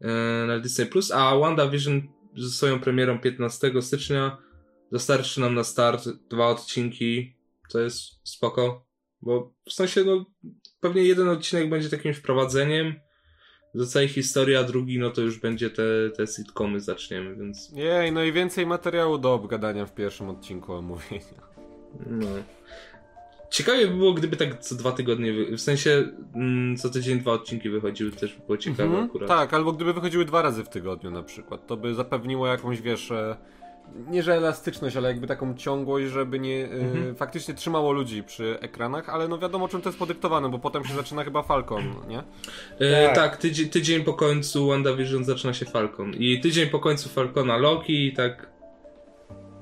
e, na Disney+, Plus, a WandaVision ze swoją premierą 15 stycznia dostarczy nam na start dwa odcinki, co jest spoko, bo w sensie no pewnie jeden odcinek będzie takim wprowadzeniem do całej historii, a drugi no to już będzie te, te sitcomy zaczniemy, więc Jej, no i więcej materiału do obgadania w pierwszym odcinku omówienia. No. Ciekawie by było, gdyby tak co dwa tygodnie, wy... w sensie mm, co tydzień dwa odcinki wychodziły, też by było ciekawe Mhm, akurat. Tak, albo gdyby wychodziły dwa razy w tygodniu na przykład, to by zapewniło jakąś, wiesz, e, nie że elastyczność, ale jakby taką ciągłość, żeby nie e, Mhm. faktycznie trzymało ludzi przy ekranach, ale no wiadomo czym to jest podyktowane, bo potem się zaczyna chyba Falcon, nie? E, Tak. tak, tydzień, tydzień po końcu WandaVision zaczyna się Falcon. I tydzień po końcu Falcona Loki i tak.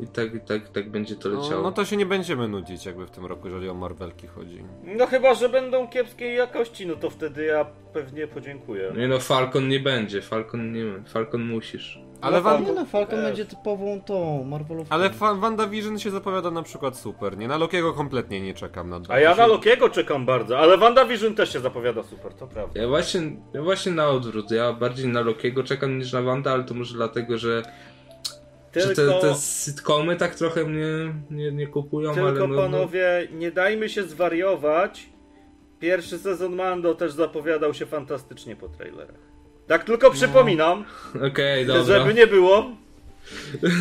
I tak, i tak, tak będzie to No, leciało. no to się nie będziemy nudzić jakby w tym roku, jeżeli o Marvelki chodzi. No chyba, że będą kiepskiej jakości, no to wtedy ja pewnie podziękuję. Nie no, Falcon nie będzie, Falcon nie Falcon musisz. Ale, No, Van, Nie no, Falcon Też. będzie typową tą Marvelową. ale Fa- WandaVision się zapowiada na przykład super, nie? Na Lokiego kompletnie nie czekam na A ja na Lokiego czekam bardzo, ale WandaVision też się zapowiada super, to prawda. Ja właśnie, ja właśnie na odwrót, ja bardziej na Lokiego czekam niż na Wanda, ale to może dlatego, że, Tylko, te, te sitcomy tak trochę mnie nie, nie kupują, tylko ale no, no, panowie, nie dajmy się zwariować. Pierwszy sezon Mando też zapowiadał się fantastycznie po trailerach. Tak tylko przypominam, Okej, dobra. żeby nie było.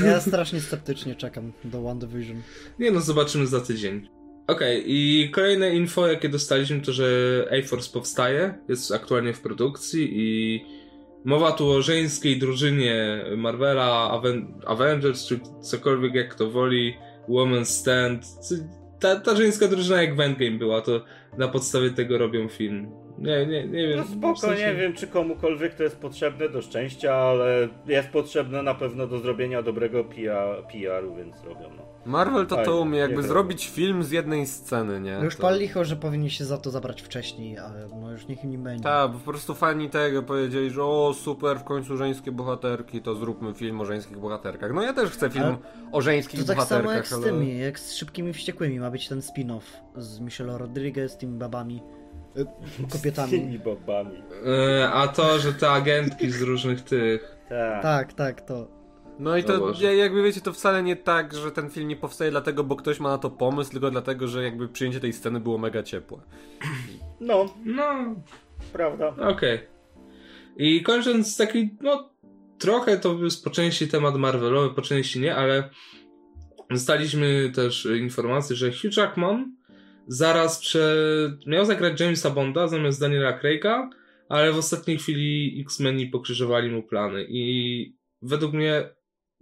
Ja strasznie sceptycznie czekam do WandaVision. Nie no, zobaczymy za tydzień. Okej, i kolejne info, jakie dostaliśmy, to że A-Force powstaje, jest aktualnie w produkcji i mowa tu o żeńskiej drużynie Marvela, Aven Avengers, czy cokolwiek jak to woli, Woman's Stand. Ta, ta żeńska drużyna jak w Endgame była, to na podstawie tego robią film. Nie, nie, nie wiem. No spoko, w sensie- nie wiem czy komukolwiek to jest potrzebne do szczęścia, ale jest potrzebne na pewno do zrobienia dobrego PR- PR-u, więc robią no. Marvel to to Fajnie, umie, jakby nie zrobić film z jednej sceny, nie? No już to... pal licho, że powinni się za to zabrać wcześniej, ale no już niech im będzie. Tak, po prostu fani tego powiedzieli, że o super, w końcu żeńskie bohaterki, to zróbmy film o żeńskich bohaterkach. No ja też chcę film Ale o żeńskich To tak bohaterkach, samo jak z ale... tymi, jak z Szybkimi Wściekłymi ma być ten spin-off z Michelle Rodriguez, tymi babami, y, Z kobietami. tymi babami. E, a to, że te agentki z różnych tych. Tak. Tak, tak, to. No i O to ja- jakby wiecie, to wcale nie tak, że ten film nie powstaje dlatego, bo ktoś ma na to pomysł, tylko dlatego, że jakby przyjęcie tej sceny było mega ciepłe. No, No, prawda. Okej. I kończąc taki, no, trochę to jest po części temat Marvelowy, po części nie, ale dostaliśmy też informację, że Hugh Jackman zaraz prze... miał zagrać Jamesa Bonda zamiast Daniela Craig'a, ale w ostatniej chwili X-Meni pokrzyżowali mu plany i według mnie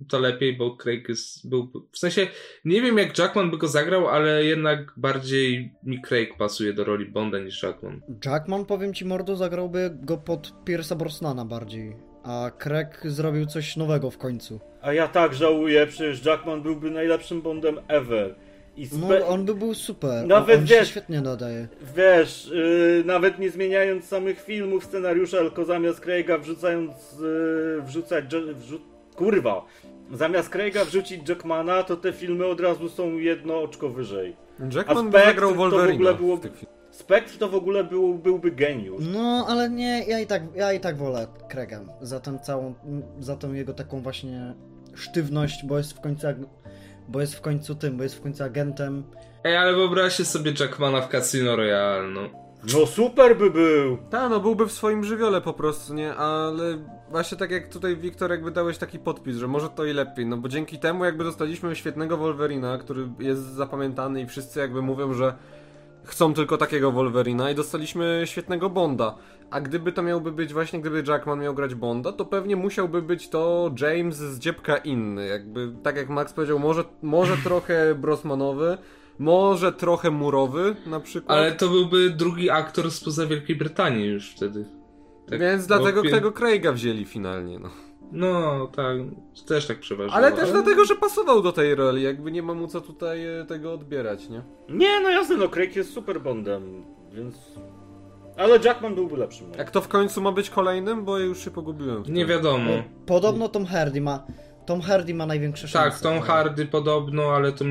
to lepiej, bo Craig jest, był, w sensie, nie wiem jak Jackman by go zagrał, ale jednak bardziej mi Craig pasuje do roli Bonda niż Jackman. Jackman, powiem ci, mordo, zagrałby go pod Pierce'a Brosnana bardziej. A Craig zrobił coś nowego w końcu. A ja tak żałuję, przecież Jackman byłby najlepszym Bondem ever. I No, spe- on by był super. Nawet on, on się wiesz- świetnie nadaje. Wiesz, yy, nawet nie zmieniając samych filmów, scenariusza, tylko zamiast Craiga wrzucając, yy, wrzucać, wrzu- kurwa, zamiast Craiga wrzucić Jackmana, to te filmy od razu są jedno oczko wyżej. Jackman zagrał to w ogóle było- w tych filmach. Spectre to w ogóle był, byłby geniusz. No, ale nie, ja i tak, ja i tak wolę Craiga za tę całą, za tą jego taką właśnie sztywność, bo jest w końcu, bo jest w końcu tym, bo jest w końcu agentem. Ej, ale wyobraźcie sobie Jackmana w Casino Royale, no. No super by był! Tak, no byłby w swoim żywiole po prostu, nie? Ale właśnie tak jak tutaj Wiktor jakby dałeś taki podpis, że może to i lepiej, no bo dzięki temu jakby dostaliśmy świetnego Wolverina, który jest zapamiętany i wszyscy jakby mówią, że chcą tylko takiego Wolverina i dostaliśmy świetnego Bonda. A gdyby to miałby być właśnie, gdyby Jackman miał grać Bonda, to pewnie musiałby być to James z dziebka inny. Jakby, tak jak Max powiedział, może, może trochę Brosmanowy, może trochę murowy na przykład. Ale to byłby drugi aktor spoza Wielkiej Brytanii już wtedy. Tak, Więc dlatego pie- tego Craiga wzięli finalnie, no. No, tak, też tak przeważnie. Ale też dlatego, że pasował do tej roli, jakby nie ma mu co tutaj e, tego odbierać, nie? Nie, no jasne, no Craig jest super Bondem, więc... Ale Jackman byłby lepszym. Jak to w końcu ma być kolejnym, bo ja już się pogubiłem. Nie wiadomo. Podobno Tom Hardy ma, Tom Hardy ma największe szanse. Tak, Tom Hardy podobno, ale to...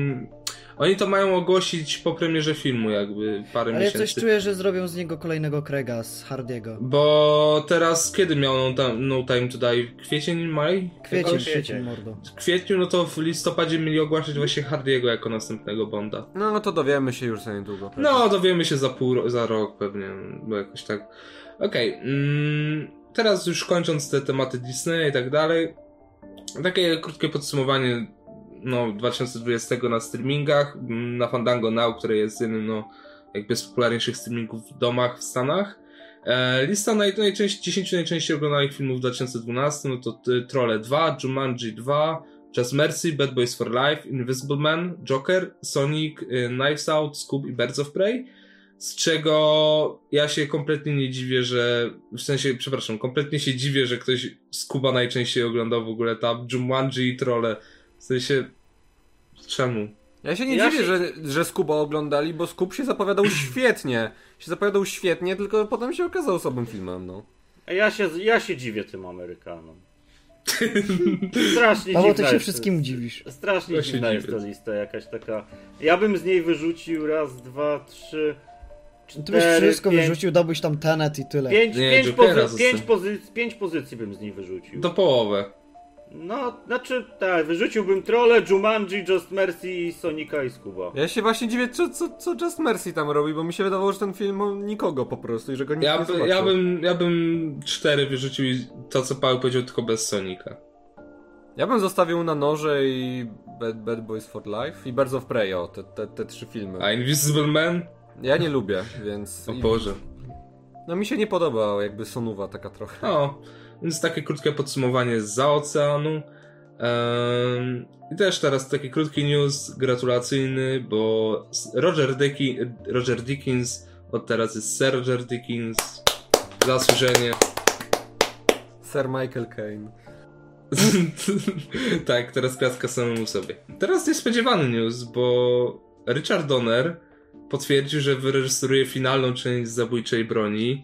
Oni to mają ogłosić po premierze filmu jakby parę Ale ja miesięcy. coś czuję, że zrobią z niego kolejnego Craiga, z Hardiego. Bo teraz kiedy miał no, Time- no Time to Die? Kwiecień, maj? Kwiecień, Jakoś? kwiecień, mordo. W kwietniu, no to w listopadzie mieli ogłaszać właśnie Hardiego jako następnego Bonda. No, no to dowiemy się już za niedługo. No, dowiemy się za pół, za rok pewnie, bo jakoś tak. Okej, mm, teraz już kończąc te tematy Disneya i tak dalej, takie krótkie podsumowanie no, 2020 na streamingach, mm, na Fandango Now, które jest jednym no, jakby z popularniejszych streamingów w domach w Stanach. E, lista naj, najczęściej, 10 najczęściej oglądanych filmów w 2012, no to y, Trolle 2, Jumanji 2, Just Mercy, Bad Boys for Life, Invisible Man, Joker, Sonic, y, Knives Out, Scoob i Birds of Prey. Z czego ja się kompletnie nie dziwię, że. W sensie, przepraszam, kompletnie się dziwię, że ktoś Skuba najczęściej oglądał w ogóle tam Jumanji i Trolle. W sensie. Czemu? Ja się nie Ja dziwię, się- że, że Skuba oglądali, bo Skub się zapowiadał świetnie. Się zapowiadał świetnie, tylko potem się okazał słabym filmem, no. A ja się, ja się dziwię tym Amerykanom. Strasznie Paweł, dziwna ty się jest- wszystkim dziwisz. Strasznie Ja się dziwna jest ta lista jakaś taka. Ja bym z niej wyrzucił raz, dwa, trzy, Ty byś cztery, wszystko pięć, wyrzucił, dałbyś tam Tenet i tyle. Pięć, Nie, pięć, Jokera pozy- pięć, pozy- pięć pozycji bym z niej wyrzucił. Do połowę. No, znaczy, tak, wyrzuciłbym Trolle, Jumanji, Just Mercy, Sonika i Skuba. Ja się właśnie dziwię, co, co, co Just Mercy tam robi, bo mi się wydawało, że ten film nikogo po prostu i że go nikt Ja, nie by, zobaczył. ja, bym, ja bym cztery wyrzucił i to, co Paweł powiedział, tylko bez Sonika. Ja bym zostawił na noże i Bad, Bad Boys for Life i Birds of Prey, o, te, te, te trzy filmy. A Invisible Man? Ja nie lubię, więc... O Boże. No mi się nie podoba jakby sonuwa taka trochę. No, więc takie krótkie podsumowanie z za oceanu. Ehm, I też teraz taki krótki news gratulacyjny, bo Roger, Dicki, Roger Dickens od teraz jest Sir Roger Dickens. Zasłużenie. Sir Michael Caine. tak, teraz klaska samemu sobie. Teraz niespodziewany news, bo Richard Donner potwierdził, że wyreżyseruje finalną część Zabójczej Broni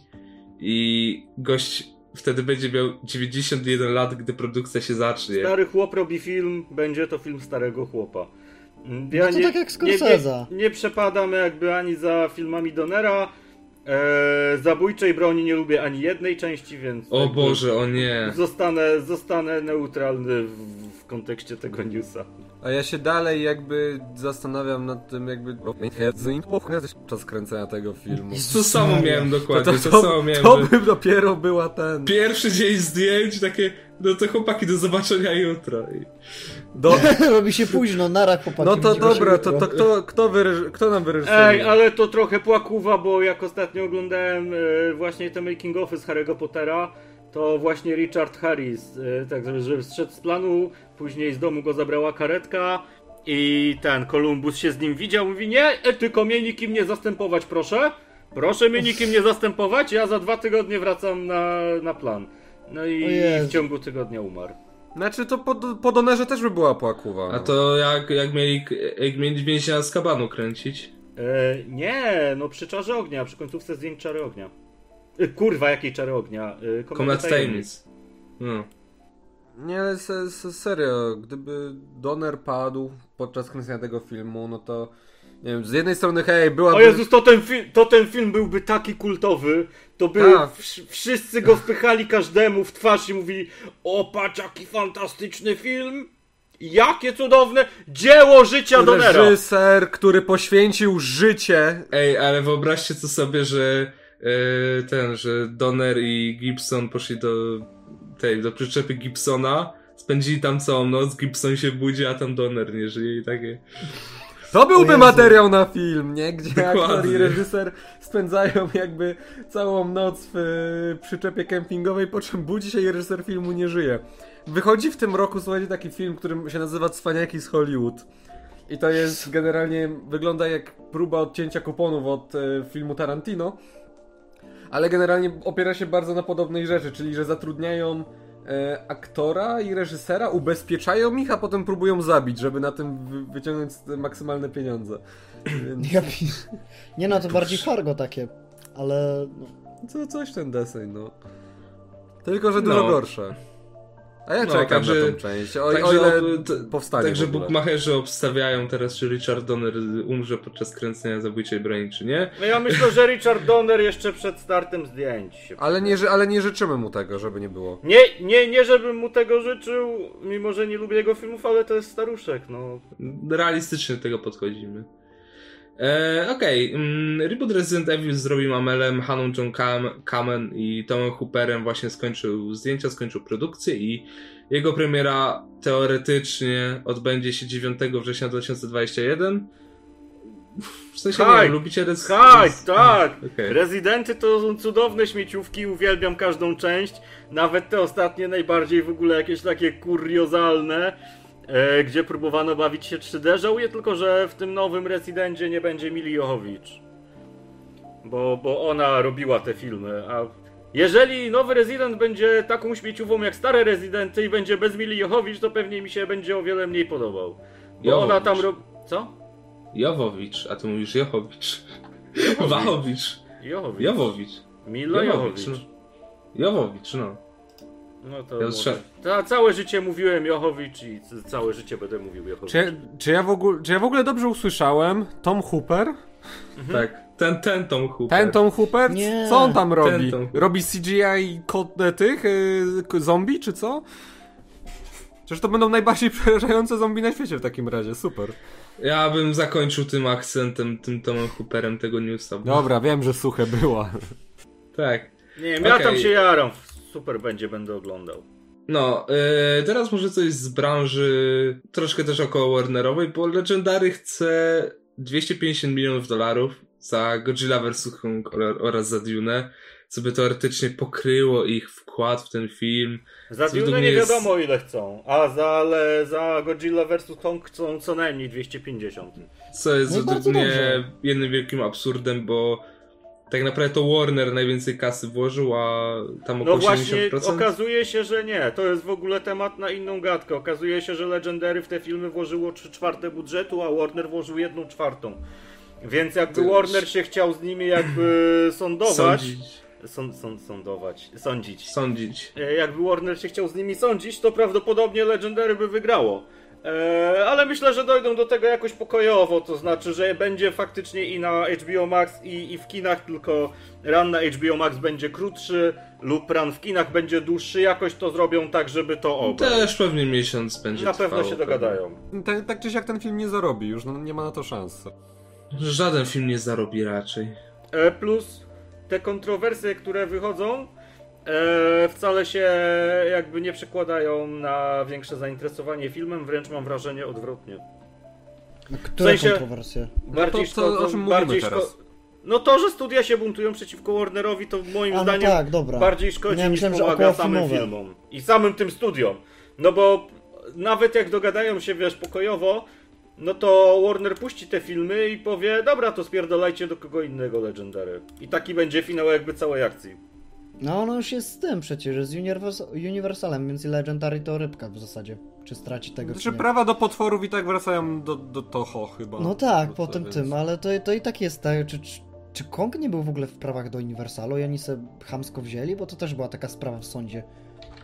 i gość wtedy będzie miał 91 lat, gdy produkcja się zacznie. Stary chłop robi film, będzie to film starego chłopa. Mm, No to tak jak nie, Scorsese. nie, nie przepadam jakby ani za filmami Donera. E, zabójczej broni nie lubię ani jednej części, więc. O Boże, o nie. Zostanę, zostanę neutralny w, w kontekście tego newsa. A ja się dalej jakby zastanawiam nad tym jakby... Czas kręcenia tego filmu. To samo miałem dokładnie, to, to, samo miałem. to by dopiero była ten... Pierwszy dzień zdjęć, takie, no to chłopaki, do zobaczenia jutro. I... Do... Robi się późno, nara chłopaki. No to dobra, to, to kto, kto, wyreż... kto nam wyreżyseruje? Ej, ale to trochę płakuwa, bo jak ostatnio oglądałem e, właśnie te making ofy z Harry'ego Pottera, to właśnie Richard Harris, y, tak że zszedł z planu, później z domu go zabrała karetka i ten Columbus się z nim widział, mówi nie, e, tylko mnie nikim nie zastępować, proszę. Proszę mnie nikim nie zastępować, ja za dwa tygodnie wracam na, na plan. No i w ciągu tygodnia umarł. Znaczy to po, po Donerze też by była płakuwa. A to jak, jak mieli, jak mieli więźnia z kabanu kręcić? E, nie, no przy czarze ognia, przy końcówce zdjęć czary ognia. Kurwa, jakiej czary ognia? E, Komnat tajemnic. No. Nie, ale se, se, serio, gdyby Donner padł podczas kręcenia tego filmu, no to nie wiem, z jednej strony hej, byłaby... O Jezus, to ten, fi- to ten film byłby taki kultowy, to by Tak. wsz- wszyscy go wpychali każdemu w twarz i mówili o patrz jaki fantastyczny film, jakie cudowne dzieło życia Donera. reżyser, który poświęcił życie Ej, ale wyobraźcie sobie, że ten, że Donner i Gibson poszli do tej, do przyczepy Gibsona, spędzili tam całą noc, Gibson się budzi, a tam Donner nie żyje i takie... To byłby materiał na film, nie? Gdzie aktor i reżyser spędzają jakby całą noc w e, przyczepie kempingowej, po czym budzi się i reżyser filmu nie żyje. Wychodzi w tym roku, słuchajcie, taki film, który się nazywa Cwaniaki z Hollywood. I to jest generalnie, wygląda jak próba odcięcia kuponów od e, filmu Tarantino. Ale generalnie opiera się bardzo na podobnej rzeczy, czyli że zatrudniają e, aktora i reżysera, ubezpieczają ich, a potem próbują zabić, żeby na tym wy- wyciągnąć te maksymalne pieniądze. Więc Ja Nie no, to bardziej Fargo takie, ale... No. co, coś ten deseń, no. Tylko, że dużo No. gorsze. A ja No, czekam także- na tą część, o, także o ile powstanie Także bookmacherzy obstawiają teraz, czy Richard Donner umrze podczas kręcenia Zabójczej broni, czy nie. No ja myślę, że Richard Donner jeszcze przed startem zdjęć się Ale nie, ale nie życzymy mu tego, żeby nie było. Nie, nie, nie żebym mu tego życzył, mimo że nie lubię jego filmów, ale to jest staruszek, no. Realistycznie do tego podchodzimy. E, Okej, mm, reboot Resident Evil z Robbie Mamelem, Haną John Cam- Kamen i Tomem Hooperem właśnie skończył zdjęcia, skończył produkcję i jego premiera teoretycznie odbędzie się 9 września 2021. W sensie nie Hype! wiem, lubicie Res- Tak, Res- tak! Okej. Rezydenty to są cudowne śmieciówki, uwielbiam każdą część, nawet te ostatnie najbardziej w ogóle jakieś takie kuriozalne, gdzie próbowano bawić się 3D. Żałuję tylko, że w tym nowym Rezydencie nie będzie Mili Jochowicz. Bo, bo ona robiła te filmy, a jeżeli nowy Resident będzie taką śmieciówą jak stare Rezydenty i będzie bez Mili Jochowicz, to pewnie mi się będzie o wiele mniej podobał. Bo Jovovich. ona tam robi... Co? Jowowicz, a ty mówisz Jochowicz. Jowowicz. Wachowicz. Jochowicz. Jowowicz. Milo Jowowicz. Jochowicz. no. Jowowicz, no. No to Ja może. Ta, całe życie mówiłem Jochowicz i całe życie będę mówił Jochowicz. Czy, ja- czy, ja w ogóle, czy ja w ogóle dobrze usłyszałem? Tom Hooper? Tak. Ten, ten Tom Hooper. Ten Tom Hooper? Nie. Co on tam robi? Robi CGI e, tych y, k- zombie, czy co? Przecież to będą najbardziej przerażające zombie na świecie w takim razie, super. Ja bym zakończył tym akcentem, tym Tomem Hooperem tego newsa. bo- Dobra, wiem, że suche było. Tak. Nie wiem, ja tam się jaram. Super będzie, będę oglądał. No, yy, teraz może coś z branży troszkę też około Warnerowej, bo Legendary chce 250 milionów dolarów za Godzilla vs. Kong or- oraz za Dune, co by teoretycznie pokryło ich wkład w ten film. Za Dune nie jest- wiadomo ile chcą, a za, ale za Godzilla vs. Kong chcą co najmniej 250. Co jest No według mnie dobrze. jednym wielkim absurdem, bo tak naprawdę to Warner najwięcej kasy włożył, a tam około No właśnie, 70%. okazuje się, że nie. To jest w ogóle temat na inną gadkę. Okazuje się, że Legendary w te filmy włożyło 3 czwarte budżetu, a Warner włożył 1 czwartą. Więc jakby Warner się chciał z nimi jakby sądować. Sądzić. Sąd, sąd, sądować. Sądzić. Sądzić. E, jakby Warner się chciał z nimi sądzić, to prawdopodobnie Legendary by wygrało. E, ale myślę, że dojdą do tego jakoś pokojowo, to znaczy, że będzie faktycznie i na HBO Max i, i w kinach, tylko run na HBO Max będzie krótszy lub run w kinach będzie dłuższy, jakoś to zrobią tak, żeby to obrać. Też pewnie miesiąc będzie Na pewno się dogadają. Tak, tak czy siak ten film nie zarobi już, no, nie ma na to szans. Żaden film nie zarobi raczej. E, plus te kontrowersje, które wychodzą, wcale się jakby nie przekładają na większe zainteresowanie filmem, wręcz mam wrażenie odwrotnie. No, które sensie- kontrowersje? Bardziej to- to o szkodzą, czym mówimy bardziej, teraz? No to, że studia się buntują przeciwko Warnerowi, to moim A, no zdaniem tak, dobra. bardziej szkodzi niż myślałem, że pomaga samym filmowe. filmom. I samym tym studiom. No bo nawet jak dogadają się, wiesz, pokojowo, no to Warner puści te filmy i powie, dobra, to spierdolajcie do kogo innego Legendary. I taki będzie finał jakby całej akcji. No ono już jest z tym przecież, z Univers Universalem, więc Legendary to rybka w zasadzie. Czy straci tego, czy Znaczy nie. prawa do potworów i tak wracają do, do Toho chyba. No tak, po tym więc- tym, ale to, to i tak jest tak, czy, czy, czy Kong nie był w ogóle w prawach do Universalu i oni se chamsko wzięli, bo to też była taka sprawa w sądzie.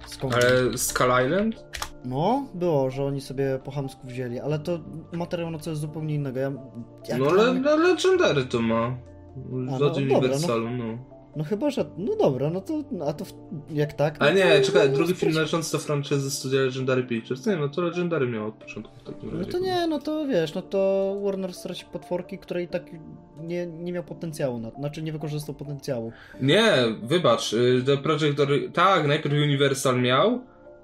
Z Kongiem. Ale Skull Island? No, było, że oni sobie po chamsku wzięli, ale to materiał na co jest zupełnie innego. Ja, no to- le, le, Legendary to ma. A, no, dobra, Universalu, no. No chyba, że. No dobra, no to. A to w, jak tak. Ale no nie, to, czekaj, no, drugi film należący do franczyzy studia Legendary Pictures. Nie, no to Legendary miał od początku w takim No razie. to nie, no to wiesz, no to Warner straci potworki, które i tak nie, nie miał potencjału, na, znaczy nie wykorzystał potencjału. Nie, wybacz, y, do Project Tak, najpierw Universal miał,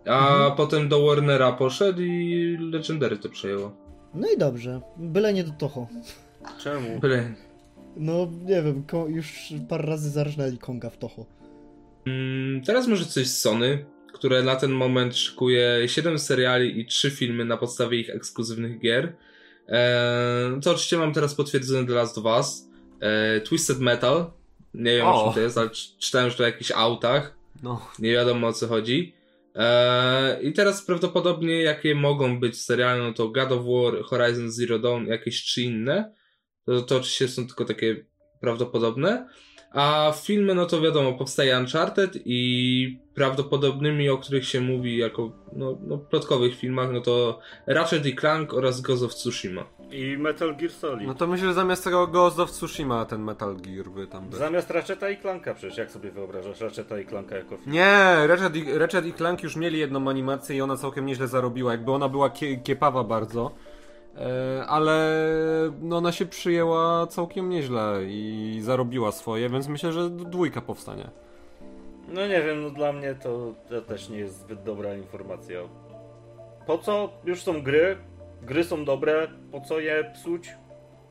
a Mhm. potem do Warnera poszedł i Legendary to przejęło. No i dobrze, byle nie do Toho. Czemu? Byle. No nie wiem, ko- już parę razy zarżnęli Konga w Toho. Mm, teraz może coś z Sony, które na ten moment szykuje 7 seriali i 3 filmy na podstawie ich ekskluzywnych gier. Eee, to oczywiście mam teraz potwierdzone The Last of Us. Eee, Twisted Metal. Nie wiem o O. czym to jest, ale czy- czytałem, że to o jakichś autach. No. Nie wiadomo o co chodzi. Eee, I teraz prawdopodobnie jakie mogą być seriale, no to God of War, Horizon Zero Dawn, jakieś trzy inne. To, to oczywiście są tylko takie prawdopodobne. A filmy, no to wiadomo, powstaje Uncharted i prawdopodobnymi, o których się mówi jako no, no, plotkowych filmach, no to Ratchet i Clank oraz Ghost of Tsushima. I Metal Gear Solid. no to myślę, że zamiast tego Ghost of Tsushima ten Metal Gear by tam był. Zamiast Ratcheta i Clanka przecież, jak sobie wyobrażasz Ratcheta i Clanka jako film? Nie, Ratchet i, Ratchet i Clank już mieli jedną animację i ona całkiem nieźle zarobiła. Jakby ona była kie, kiepawa bardzo. E, ale no ona się przyjęła całkiem nieźle i zarobiła swoje, więc myślę, że dwójka powstanie. No nie wiem, no dla mnie to, to też nie jest zbyt dobra informacja. Po co? Już są gry, gry są dobre, po co je psuć?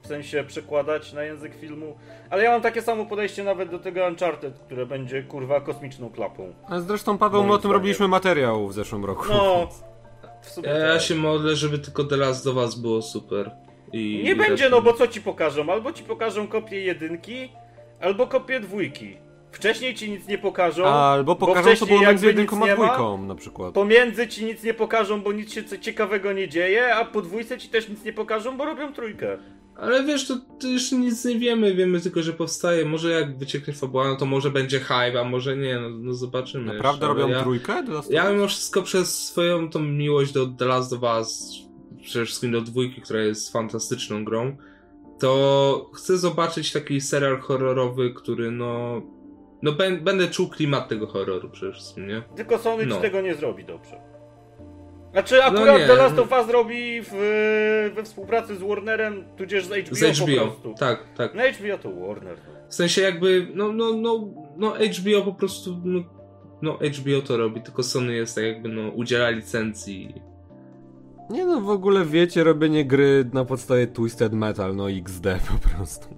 W sensie przekładać na język filmu. Ale ja mam takie samo podejście nawet do tego Uncharted, które będzie kurwa kosmiczną klapą. A zresztą Paweł, my o tym robiliśmy materiał w zeszłym roku. No, w sumie Ja, ja tak. się modlę, żeby tylko The Last of Us było super. I, Nie i będzie, no bo co ci pokażą? Albo ci pokażą kopię jedynki, albo kopię dwójki. Wcześniej ci nic nie pokażą. Albo bo pokażą, co wcześniej było jakby między jedynką a nie ma. dwójką na przykład. Pomiędzy ci nic nie pokażą, bo nic się co ciekawego nie dzieje, a po dwójce ci też nic nie pokażą, bo robią trójkę. Ale wiesz, to, to już nic nie wiemy, wiemy tylko, że powstaje. Może jak wycieknie fabuła, no to może będzie hype, a może nie, no, no zobaczymy. Naprawdę jeszcze, robią ja, trójkę? Ja mimo wszystko przez swoją tą miłość do The Last of Us, przede wszystkim do dwójki, która jest fantastyczną grą, to chcę zobaczyć taki serial horrorowy, który no... No bę- będę czuł klimat tego horroru przede wszystkim, nie? Tylko Sony No. ci tego nie zrobi dobrze. Znaczy akurat nie. The Last of Us robi w, we współpracy z Warnerem, tudzież z HBO, Z po HBO, prostu. tak, tak. Na HBO to Warner. W sensie jakby, no, no, no, no HBO po prostu, no, no HBO to robi, tylko Sony jest tak jakby, no, udziela licencji. Nie no, w ogóle wiecie, robienie gry na podstawie Twisted Metal, no XD po prostu.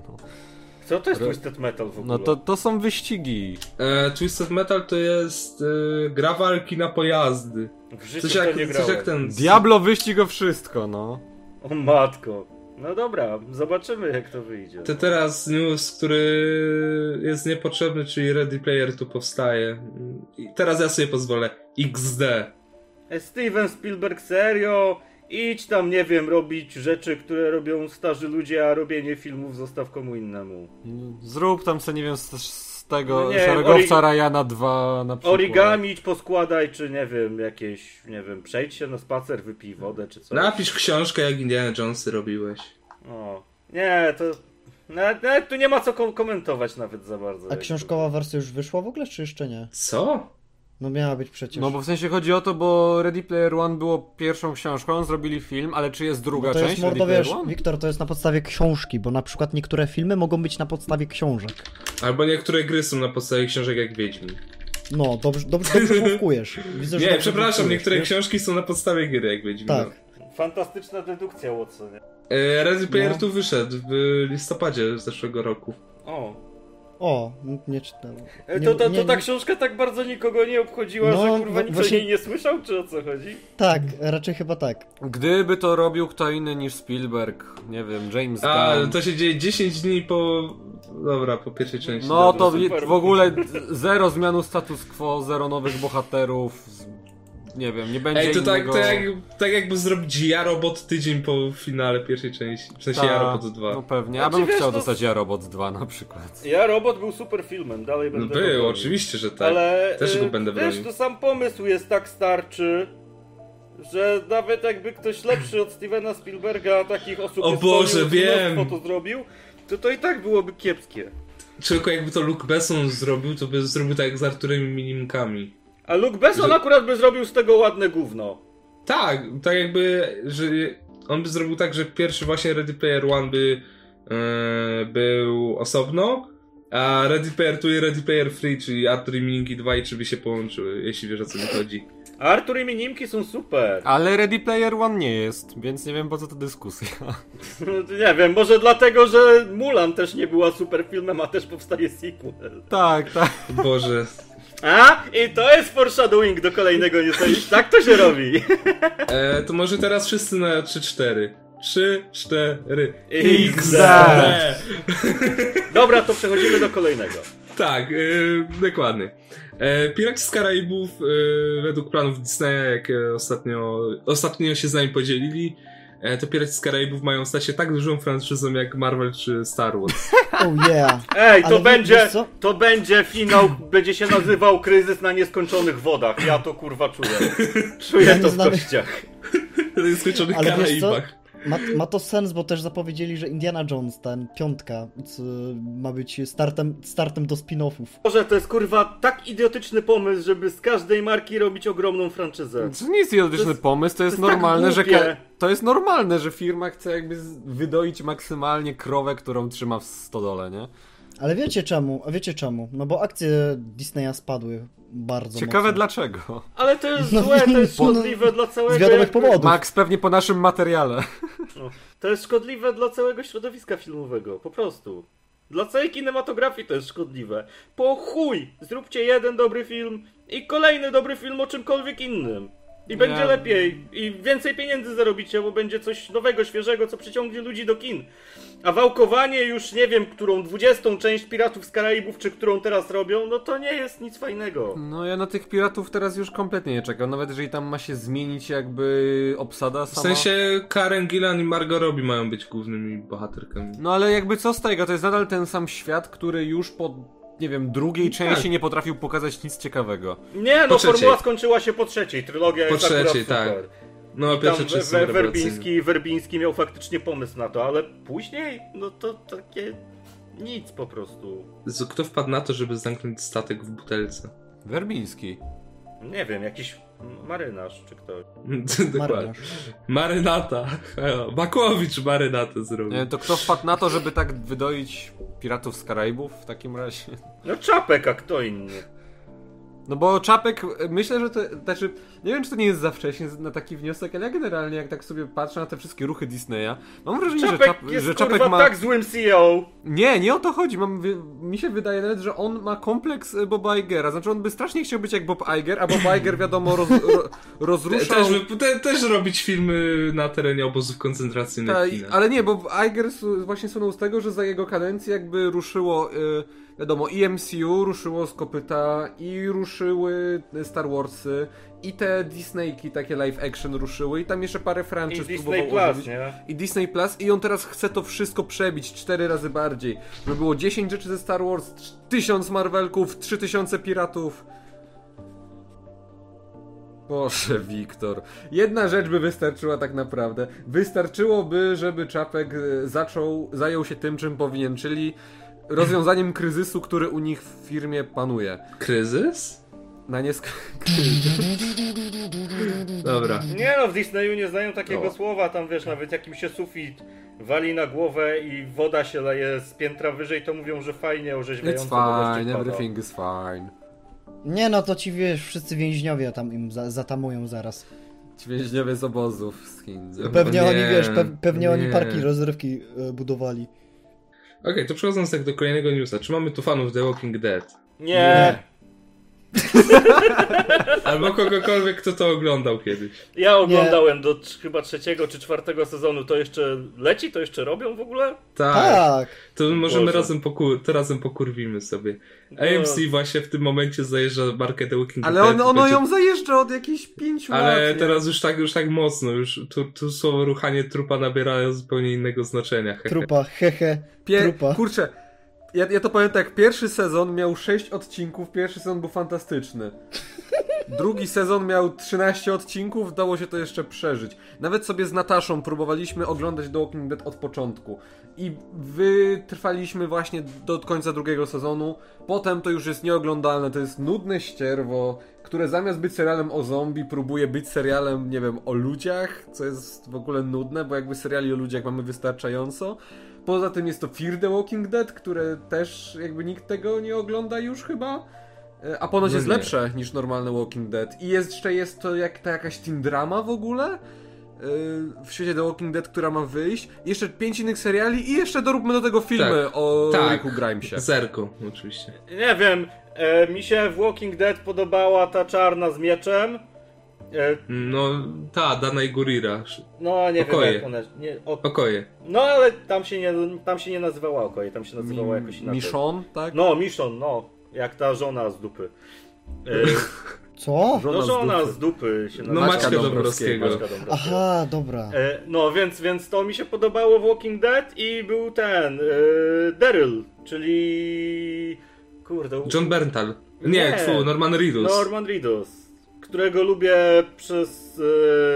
No, Co to jest Ro- Twisted Metal w ogóle? no to, to są wyścigi. E, Twisted Metal to jest e, gra walki na pojazdy. w życiu Coś jak, nie coś jak ten... Diablo wyścig o wszystko, no. O matko. No dobra, zobaczymy jak to wyjdzie. To teraz news, który jest niepotrzebny, czyli Ready Player tu powstaje. I teraz ja sobie pozwolę. XD. E, Steven Spielberg, serio? Idź tam, nie wiem, robić rzeczy, które robią starzy ludzie, a robienie filmów zostaw komu innemu. Zrób tam co nie wiem z, z tego No nie, szeregowca ori- Ryana 2 na przykład. Origami idź poskładaj, czy nie wiem, jakieś, nie wiem, przejdź się na spacer, wypij wodę, czy coś. Napisz książkę, jak Indiana Jonesy robiłeś. O. Nie, to... Nawet, nawet tu nie ma co kom- komentować nawet za bardzo. A książkowa wersja już wyszła w ogóle, czy jeszcze nie? Co? No miała być przecież. No bo w sensie chodzi o to, bo Ready Player One było pierwszą książką, zrobili film, ale czy jest druga Bo to część jest mordo, wiesz? Wiktor, to jest na podstawie książki, bo na przykład niektóre filmy mogą być na podstawie książek. Albo niektóre gry są na podstawie książek jak Wiedźmin. No, dobrze, dobrze, dobrze. Widzę, Nie, przepraszam, niektóre wiesz? książki są na podstawie gry jak Wiedźmin. Tak. no. Fantastyczna dedukcja, Watsonie. E, Ready Player No. tu wyszedł w listopadzie zeszłego roku. O. O, nie czytałem. Nie- To, to, to nie- ta nie- książka tak bardzo nikogo nie obchodziła, No, że kurwa wa- nikt właśnie- o niej nie słyszał, czy o co chodzi? Tak, raczej chyba tak. Gdyby to robił kto inny niż Spielberg, nie wiem, James A, Gunn. to się dzieje 10 dni po... Dobra, po pierwszej części. No dobra. to super. w ogóle zero zmianu status quo, zero nowych bohaterów. Nie wiem, nie będzie Ej, to tak, innego... to jak, tak jakby zrobić Ja Robot tydzień po finale pierwszej części. W sensie Ta, Ja Robot 2. No pewnie, ja Znaczy, bym wiesz, chciał no- dostać Ja Robot 2 na przykład. Ja Robot był super filmem, dalej No będę go był, oczywiście, że tak. Ale Też go e, będę wiesz, bronił. to sam pomysł jest tak starczy, że nawet jakby ktoś lepszy od Stevena Spielberga takich osób O Boże, wiem. mnóstwo to zrobił, to to i tak byłoby kiepskie. Tylko jakby to Luke Besson zrobił, to by zrobił tak jak z Arturem i Minimkami. A Luke Besson Że- akurat by zrobił z tego ładne gówno. Tak, tak jakby, że on by zrobił tak, że pierwszy właśnie Ready Player One by e, był osobno, a Ready Player 2 i Ready Player 3, czyli Artur i Minimki 2 i 3 by się połączyły, jeśli wiesz o co mi chodzi. A Artur i Minimki są super. Ale Ready Player One nie jest, więc nie wiem po co ta dyskusja. Nie wiem, może dlatego, że Mulan też nie była super filmem, a też powstaje sequel. tak, tak. Boże. A? I to jest foreshadowing do kolejnego niesamowicie. Tak to się robi. E, to może teraz wszyscy na 3-4. 3, 4. XD. Dobra, to przechodzimy do kolejnego. Tak, e, dokładnie. E, Piraci z Karaibów e, według planów Disneya, jak e, ostatnio, ostatnio się z nami podzielili, to Piraci z Karaibów mają stać się tak dużą franczyzą jak Marvel czy Star Wars. Oh yeah. Ej, to Ale będzie, wiesz to będzie finał, będzie się nazywał Kryzys na nieskończonych wodach. Ja to kurwa czuję. Czuję Ja to w kościach. W nieskończonych Ale wiesz co? Karaibach. Ma, ma to sens, bo też zapowiedzieli, że Indiana Jones, ten piątka, ma być startem, startem do spin-offów. Może to jest kurwa tak idiotyczny pomysł, żeby z każdej marki robić ogromną franczyzę. To nie jest idiotyczny To jest- pomysł, to jest, to jest tak normalne, że głupie. ka- to jest normalne, że firma chce jakby wydoić maksymalnie krowę, którą trzyma w stodole, nie? Ale wiecie czemu? A wiecie czemu? No bo akcje Disneya spadły bardzo Ciekawe mocno. dlaczego. Ale to jest No, złe, to jest no, szkodliwe dla całego... Z wiadomych jakby- powodów. Max pewnie po naszym materiale. No, to jest szkodliwe dla całego środowiska filmowego, po prostu. Dla całej kinematografii to jest szkodliwe. Po chuj! Zróbcie jeden dobry film i kolejny dobry film o czymkolwiek innym. I będzie Ja- lepiej. I więcej pieniędzy zarobicie, bo będzie coś nowego, świeżego, co przyciągnie ludzi do kin. A wałkowanie już nie wiem, którą dwudziestą część Piratów z Karaibów, czy którą teraz robią, no to nie jest nic fajnego. No ja na tych piratów teraz już kompletnie nie czekam, nawet jeżeli tam ma się zmienić jakby obsada W sama. sensie Karen Gillan i Margot Robbie mają być głównymi bohaterkami. No ale jakby co z tego, to jest nadal ten sam świat, który już po, nie wiem, drugiej części nie potrafił pokazać nic ciekawego. Nie, no Po formuła skończyła się po trzeciej. Trylogia Po jest trzeciej, tak. super. No, I pierwsze tam trzy we. Werbiński, Werbiński miał faktycznie pomysł na to, ale później, no to takie nic po prostu. Kto wpadł na to, żeby zamknąć statek w butelce? Werbiński. Nie wiem, jakiś marynarz czy ktoś. Dokładnie. Marynata. Bakłowicz marynatę zrobił. Nie, to kto wpadł na to, żeby tak wydoić piratów z Karaibów w takim razie? No czapek, a kto inny? No bo Czapek, myślę, że to, znaczy, nie wiem czy to nie jest za wcześnie na taki wniosek, ale ja generalnie jak tak sobie patrzę na te wszystkie ruchy Disneya, mam wrażenie, że, Czapek Czap, jest że Czapek ma... tak złym CEO. Nie, nie o to chodzi, mam, mi się wydaje nawet, że on ma kompleks y, Boba Igera, znaczy on by strasznie chciał być jak Bob Iger, a Bob Iger wiadomo roz, ro, rozruszał... też, te, też robić filmy na terenie obozów koncentracyjnych Ta, ale nie, bo Iger właśnie słynął z tego, że za jego kadencji jakby ruszyło, y, wiadomo, i MCU ruszyło z kopyta, i ruszyły Star Warsy, i te Disneyki takie live action ruszyły, i tam jeszcze parę I franczyz Disney próbował Plus, nie? I Disney Plus i on teraz chce to wszystko przebić cztery razy bardziej. Żeby było 10 rzeczy ze Star Wars, 1000 Marvelków, 3000 piratów. Boże, Wiktor. Jedna rzecz by wystarczyła tak naprawdę. Wystarczyłoby, żeby Czapek e, zaczął, zajął się tym, czym powinien, czyli rozwiązaniem kryzysu, który u nich w firmie panuje. Kryzys? Na niesk... Dobra. Nie no, w Disneyu nie znają takiego No. słowa, tam wiesz, nawet jak im się sufit wali na głowę i woda się leje z piętra wyżej, to mówią, że fajnie, orzeźwiająco It's fine, everything is fine. Nie no, to ci wiesz, wszyscy więźniowie tam im za, zatamują zaraz. Ci więźniowie z obozów z Chin. No Pewnie nie, oni, wiesz, pe, pewnie oni nie. parki rozrywki e, budowali. Okej, to przechodząc tak do kolejnego newsa. Czy mamy tu fanów The Walking Dead? Nie. Albo kogokolwiek, kto to oglądał kiedyś. Ja oglądałem do trz- chyba trzeciego czy czwartego sezonu. To jeszcze leci? To jeszcze robią w ogóle? Tak. Tak. To możemy Boże. razem, pokur- to razem pokurwimy sobie. No. AMC właśnie w tym momencie zajeżdża markę The Walking Ale Dead. on, ono będzie- ją zajeżdża od jakichś pięciu lat. Ale nie? teraz już tak, już tak mocno, już tu, tu słowo ruchanie trupa nabiera zupełnie innego znaczenia. hehe. Trupa, hehe, Pie- trupa. Kurczę, ja, ja to powiem tak, pierwszy sezon miał 6 odcinków, pierwszy sezon był fantastyczny. Drugi sezon miał 13 odcinków, dało się to jeszcze przeżyć. Nawet sobie z Nataszą próbowaliśmy oglądać The Walking Dead od początku. I wytrwaliśmy właśnie do końca drugiego sezonu. Potem to już jest nieoglądalne, to jest nudne ścierwo, które zamiast być serialem o zombie, próbuje być serialem, nie wiem, o ludziach, co jest w ogóle nudne, bo jakby seriali o ludziach mamy wystarczająco. Poza tym jest to Fear the Walking Dead, które też jakby nikt tego nie ogląda już chyba. E, A ponoć No jest nie. lepsze niż normalne Walking Dead. I jeszcze jest to jak ta jakaś teen drama w ogóle. e, W świecie The Walking Dead, która ma wyjść. Jeszcze pięć innych seriali i jeszcze doróbmy do tego filmy Tak. o Tak. Ricku Grimesie. Zerko, oczywiście. Nie wiem. E, mi się w Walking Dead podobała ta czarna z mieczem. E, No, ta, Dana i Gurira. no nie Okoje. wiem jak ona. Nie, o, Okoje. no ale tam się, nie, tam się nie nazywała Okoje, tam się nazywała jakoś inaczej. Michonne, tak? No, Michon, no. Jak ta żona z dupy. E, Co? no z żona dupy. z dupy się No, nazywa. Maćka Dąbrowskiego. Dąbrowskiego. Maćka Dąbrowskiego. Aha, dobra. E, no, więc, więc to mi się podobało w Walking Dead i był ten, e, Daryl, czyli... Kurde... John Berntal. Nie, Nie. tfu, Norman Reedus. Norman Reedus, którego lubię przez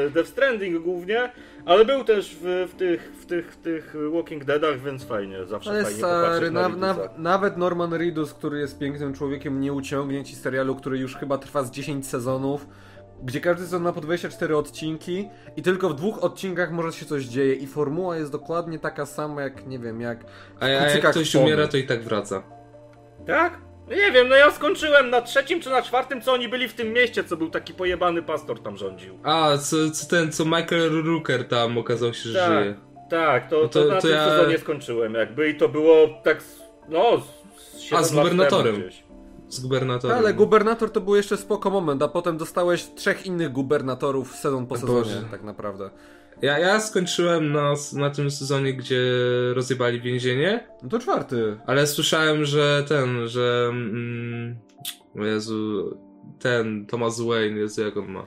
e, Death Stranding głównie, ale był też w, w, tych, w, tych, w tych Walking Deadach, więc fajnie, zawsze Ale fajnie stary, popatrzeć na na, nawet Norman Reedus, który jest pięknym człowiekiem, nie uciągnie ci serialu, który już chyba trwa z 10 sezonów, gdzie każdy sezon ma po 24 odcinki i tylko w dwóch odcinkach może się coś dzieje i formuła jest dokładnie taka sama jak, nie wiem, jak A jak Kucykach ktoś umiera, to i tak wraca. Tak? No Nie wiem, no ja skończyłem na trzecim czy na czwartym, co oni byli w tym mieście, co był taki pojebany pastor tam rządził. A, co, co ten, co Michael Rooker tam okazał się, że Tak. żyje. Tak, to, No to, to- na to tym ja- sezonie skończyłem jakby i to było tak, z- no, z 7 A, z gubernatorem. Z gubernatorem. Ale gubernator to był jeszcze spoko moment, a potem dostałeś trzech innych gubernatorów sezon po sezonie, Boże. tak naprawdę. Ja, ja skończyłem na, na tym sezonie, gdzie rozjebali więzienie, No to czwarty. ale słyszałem, że ten, że... Mm, o Jezu, ten Thomas Wayne, Jezu, jak on ma.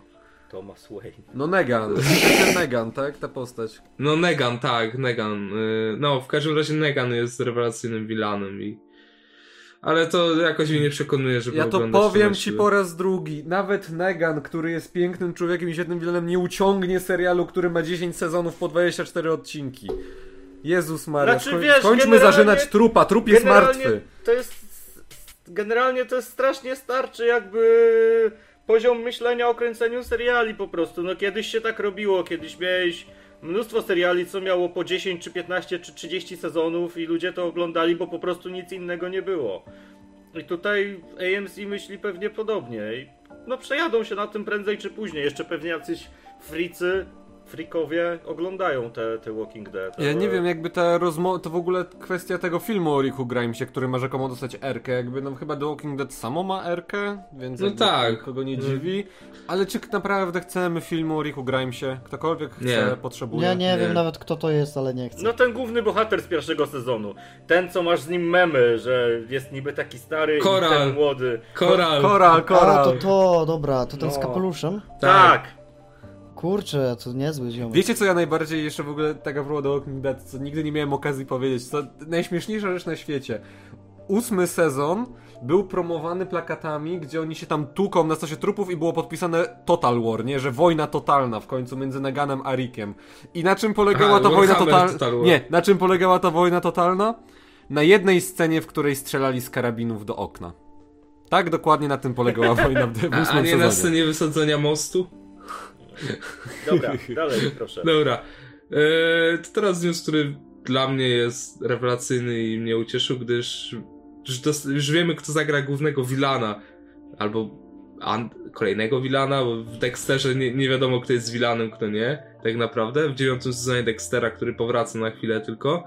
Thomas Wayne. No Negan. Ten Negan, tak? Ta postać. No Negan, tak, Negan. y, No, w każdym razie Negan jest rewelacyjnym vilanem i... Ale to jakoś mnie nie przekonuje, żeby Ja to powiem ci po raz drugi. Nawet Negan, który jest pięknym człowiekiem i świetnym wilanem, nie uciągnie serialu, który ma 10 sezonów po 24 odcinki. Jezus Maria, Znaczy, skoń- wiesz, skończmy generalnie- zażynać trupa, trup jest martwy. To jest. Generalnie to jest strasznie starczy, jakby poziom myślenia o kręceniu seriali po prostu. No kiedyś się tak robiło, kiedyś miałeś mnóstwo seriali, co miało po 10 czy 15 czy 30 sezonów i ludzie to oglądali, bo po prostu nic innego nie było. I tutaj AMC myśli pewnie podobnie. No przejadą się na tym prędzej czy później. Jeszcze pewnie jacyś fricy, frikowie oglądają te, te Walking Dead. Ja ale- nie wiem, jakby ta rozmowa, to w ogóle kwestia tego filmu o Ricku Grimesie, który ma rzekomo dostać Erkę, jakby no chyba The Walking Dead samo ma Erkę, więc No tak. kogo nie Mm. dziwi. Ale czy naprawdę chcemy filmu o Ricku Grimesie? Ktokolwiek chce, Nie. potrzebuje. Ja nie, Nie. wiem nawet kto to jest, ale nie chcę. No ten główny bohater z pierwszego sezonu. Ten, co masz z nim memy, że jest niby taki stary Koral. i ten młody. Koral. Koral, koral. A, to to, dobra, to ten z No. kapeluszem? Tak. Kurczę, to niezły ziomek. Wiecie co ja najbardziej jeszcze w ogóle taka próba The Walking Dead, co nigdy nie miałem okazji powiedzieć, co najśmieszniejsza rzecz na świecie. Ósmy sezon był promowany plakatami, gdzie oni się tam tuką na stosie trupów i było podpisane Total War, nie? Że wojna totalna w końcu między Neganem a Rickiem. I na czym polegała Aha, ta wojna totalna? Total. Nie, na czym polegała ta wojna totalna? Na jednej scenie, w której strzelali z karabinów do okna. Tak dokładnie na tym polegała wojna w, ósmym A, a nie sezonie. na scenie wysadzenia mostu? Dobra, dalej proszę. Dobra. E, to teraz news, który dla mnie jest rewelacyjny i mnie ucieszył, gdyż już, dos- już wiemy, kto zagra głównego Wilana. Albo an- kolejnego Wilana, bo w Dexterze nie, nie wiadomo, kto jest Wilanem, kto nie. Tak naprawdę. W dziewiątym sezonie Dextera, który powraca na chwilę tylko.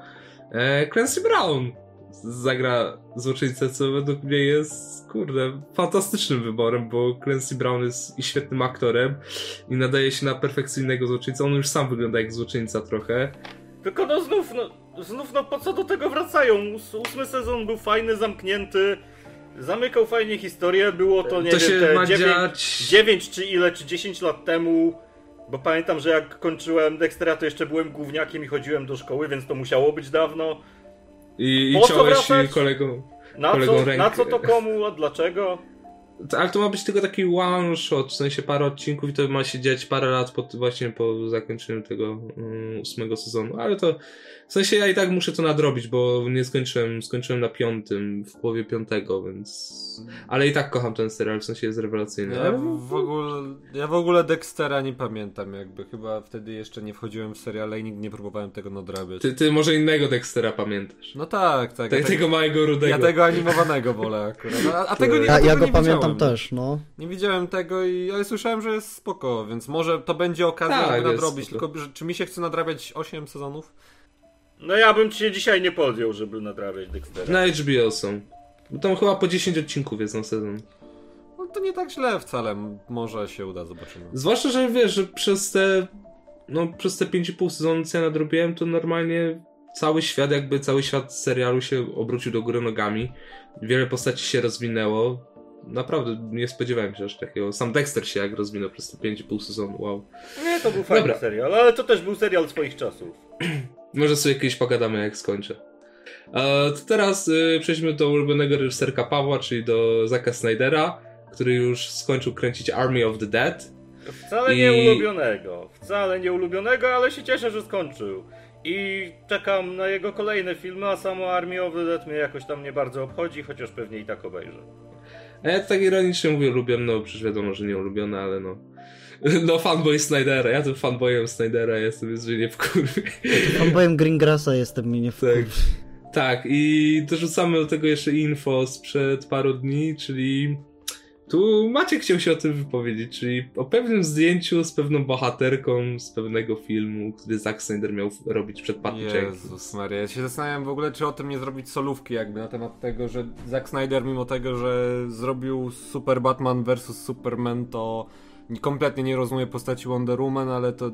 E, Clancy Brown. Zagra złoczyńcę, co według mnie jest, kurde, fantastycznym wyborem, bo Clancy Brown jest i świetnym aktorem i nadaje się na perfekcyjnego złoczyńcę. On już sam wygląda jak złoczyńca trochę. Tylko no znów, no, znów no po co do tego wracają? Ós- Ósmy sezon był fajny, zamknięty, zamykał fajnie historię, było to nie to wiem, się te ma 9, dziać... 9 czy ile, czy 10 lat temu, bo pamiętam, że jak kończyłem Dextera, to jeszcze byłem gówniakiem i chodziłem do szkoły, więc to musiało być dawno. I, i ciąłeś kolegą. Na Kolegą co, rękę. na co to komu, a dlaczego? Ale to ma być tylko taki one shot, w sensie parę odcinków i to ma się dziać parę lat po, właśnie po zakończeniu tego mm, ósmego sezonu. Ale to w sensie ja i tak muszę to nadrobić, bo nie skończyłem, skończyłem na piątym, w połowie piątego, więc. Ale i tak kocham ten serial, w sensie jest rewelacyjny. Ja w, ogóle, ja w ogóle Dextera nie pamiętam, jakby chyba wtedy jeszcze nie wchodziłem w seriale i nigdy nie próbowałem tego nadrabiać. Ty, ty może innego Dextera pamiętasz. No tak, tak. Te, ja, tego małego rudego. ja tego animowanego wolę akurat. No, a, a tego nie, Ja, tego ja go nie pamiętam widziałem. też, no. Nie widziałem tego, i, ale słyszałem, że jest spoko, więc może to będzie okazja, Tak, żeby nadrobić. spoko. Tylko, że, czy mi się chce nadrabiać 8 sezonów? No ja bym się dzisiaj nie podjął, żeby nadrabiać Dextera. Na HBO są. Bo Tam chyba po 10 odcinków jest na sezon. No to nie tak źle wcale, może się uda, zobaczymy. Zwłaszcza, że wiesz, że przez te no przez te 5,5 sezonu co ja nadrobiłem, to normalnie cały świat, jakby cały świat serialu się obrócił do góry nogami. Wiele postaci się rozwinęło. Naprawdę nie spodziewałem się aż takiego. Sam Dexter się jak rozwinął przez te 5,5 sezonu. Wow. Nie, to był fajny Dobra. serial, ale to też był serial swoich czasów. Może sobie kiedyś pogadamy, jak skończę. E, to teraz y, przejdźmy do ulubionego reżyserka Pawła, czyli do Zaka Snydera, który już skończył kręcić Army of the Dead. Wcale I- nie ulubionego, wcale nie ulubionego, ale się cieszę, że skończył. I czekam na jego kolejne filmy, a samo Army of the Dead mnie jakoś tam nie bardzo obchodzi, chociaż pewnie i tak obejrzę. A ja tak ironicznie mówię ulubiony, no przecież wiadomo, że nie ulubiony, ale no. No fanboy Snydera, ja tym fanboyem Snydera jestem, więc że nie wkurwię. Fanboyem Greengrassa jestem, mnie nie Tak. Tak, i dorzucamy do tego jeszcze info sprzed paru dni, czyli tu Maciek chciał się o tym wypowiedzieć, czyli o pewnym zdjęciu z pewną bohaterką z pewnego filmu, który Zack Snyder miał robić przed Patty Jenkins. Jezus Maria, ja się zastanawiam w ogóle, czy o tym nie zrobić solówki jakby na temat tego, że Zack Snyder mimo tego, że zrobił Super Batman vs Superman, to kompletnie nie rozumie postaci Wonder Woman, ale to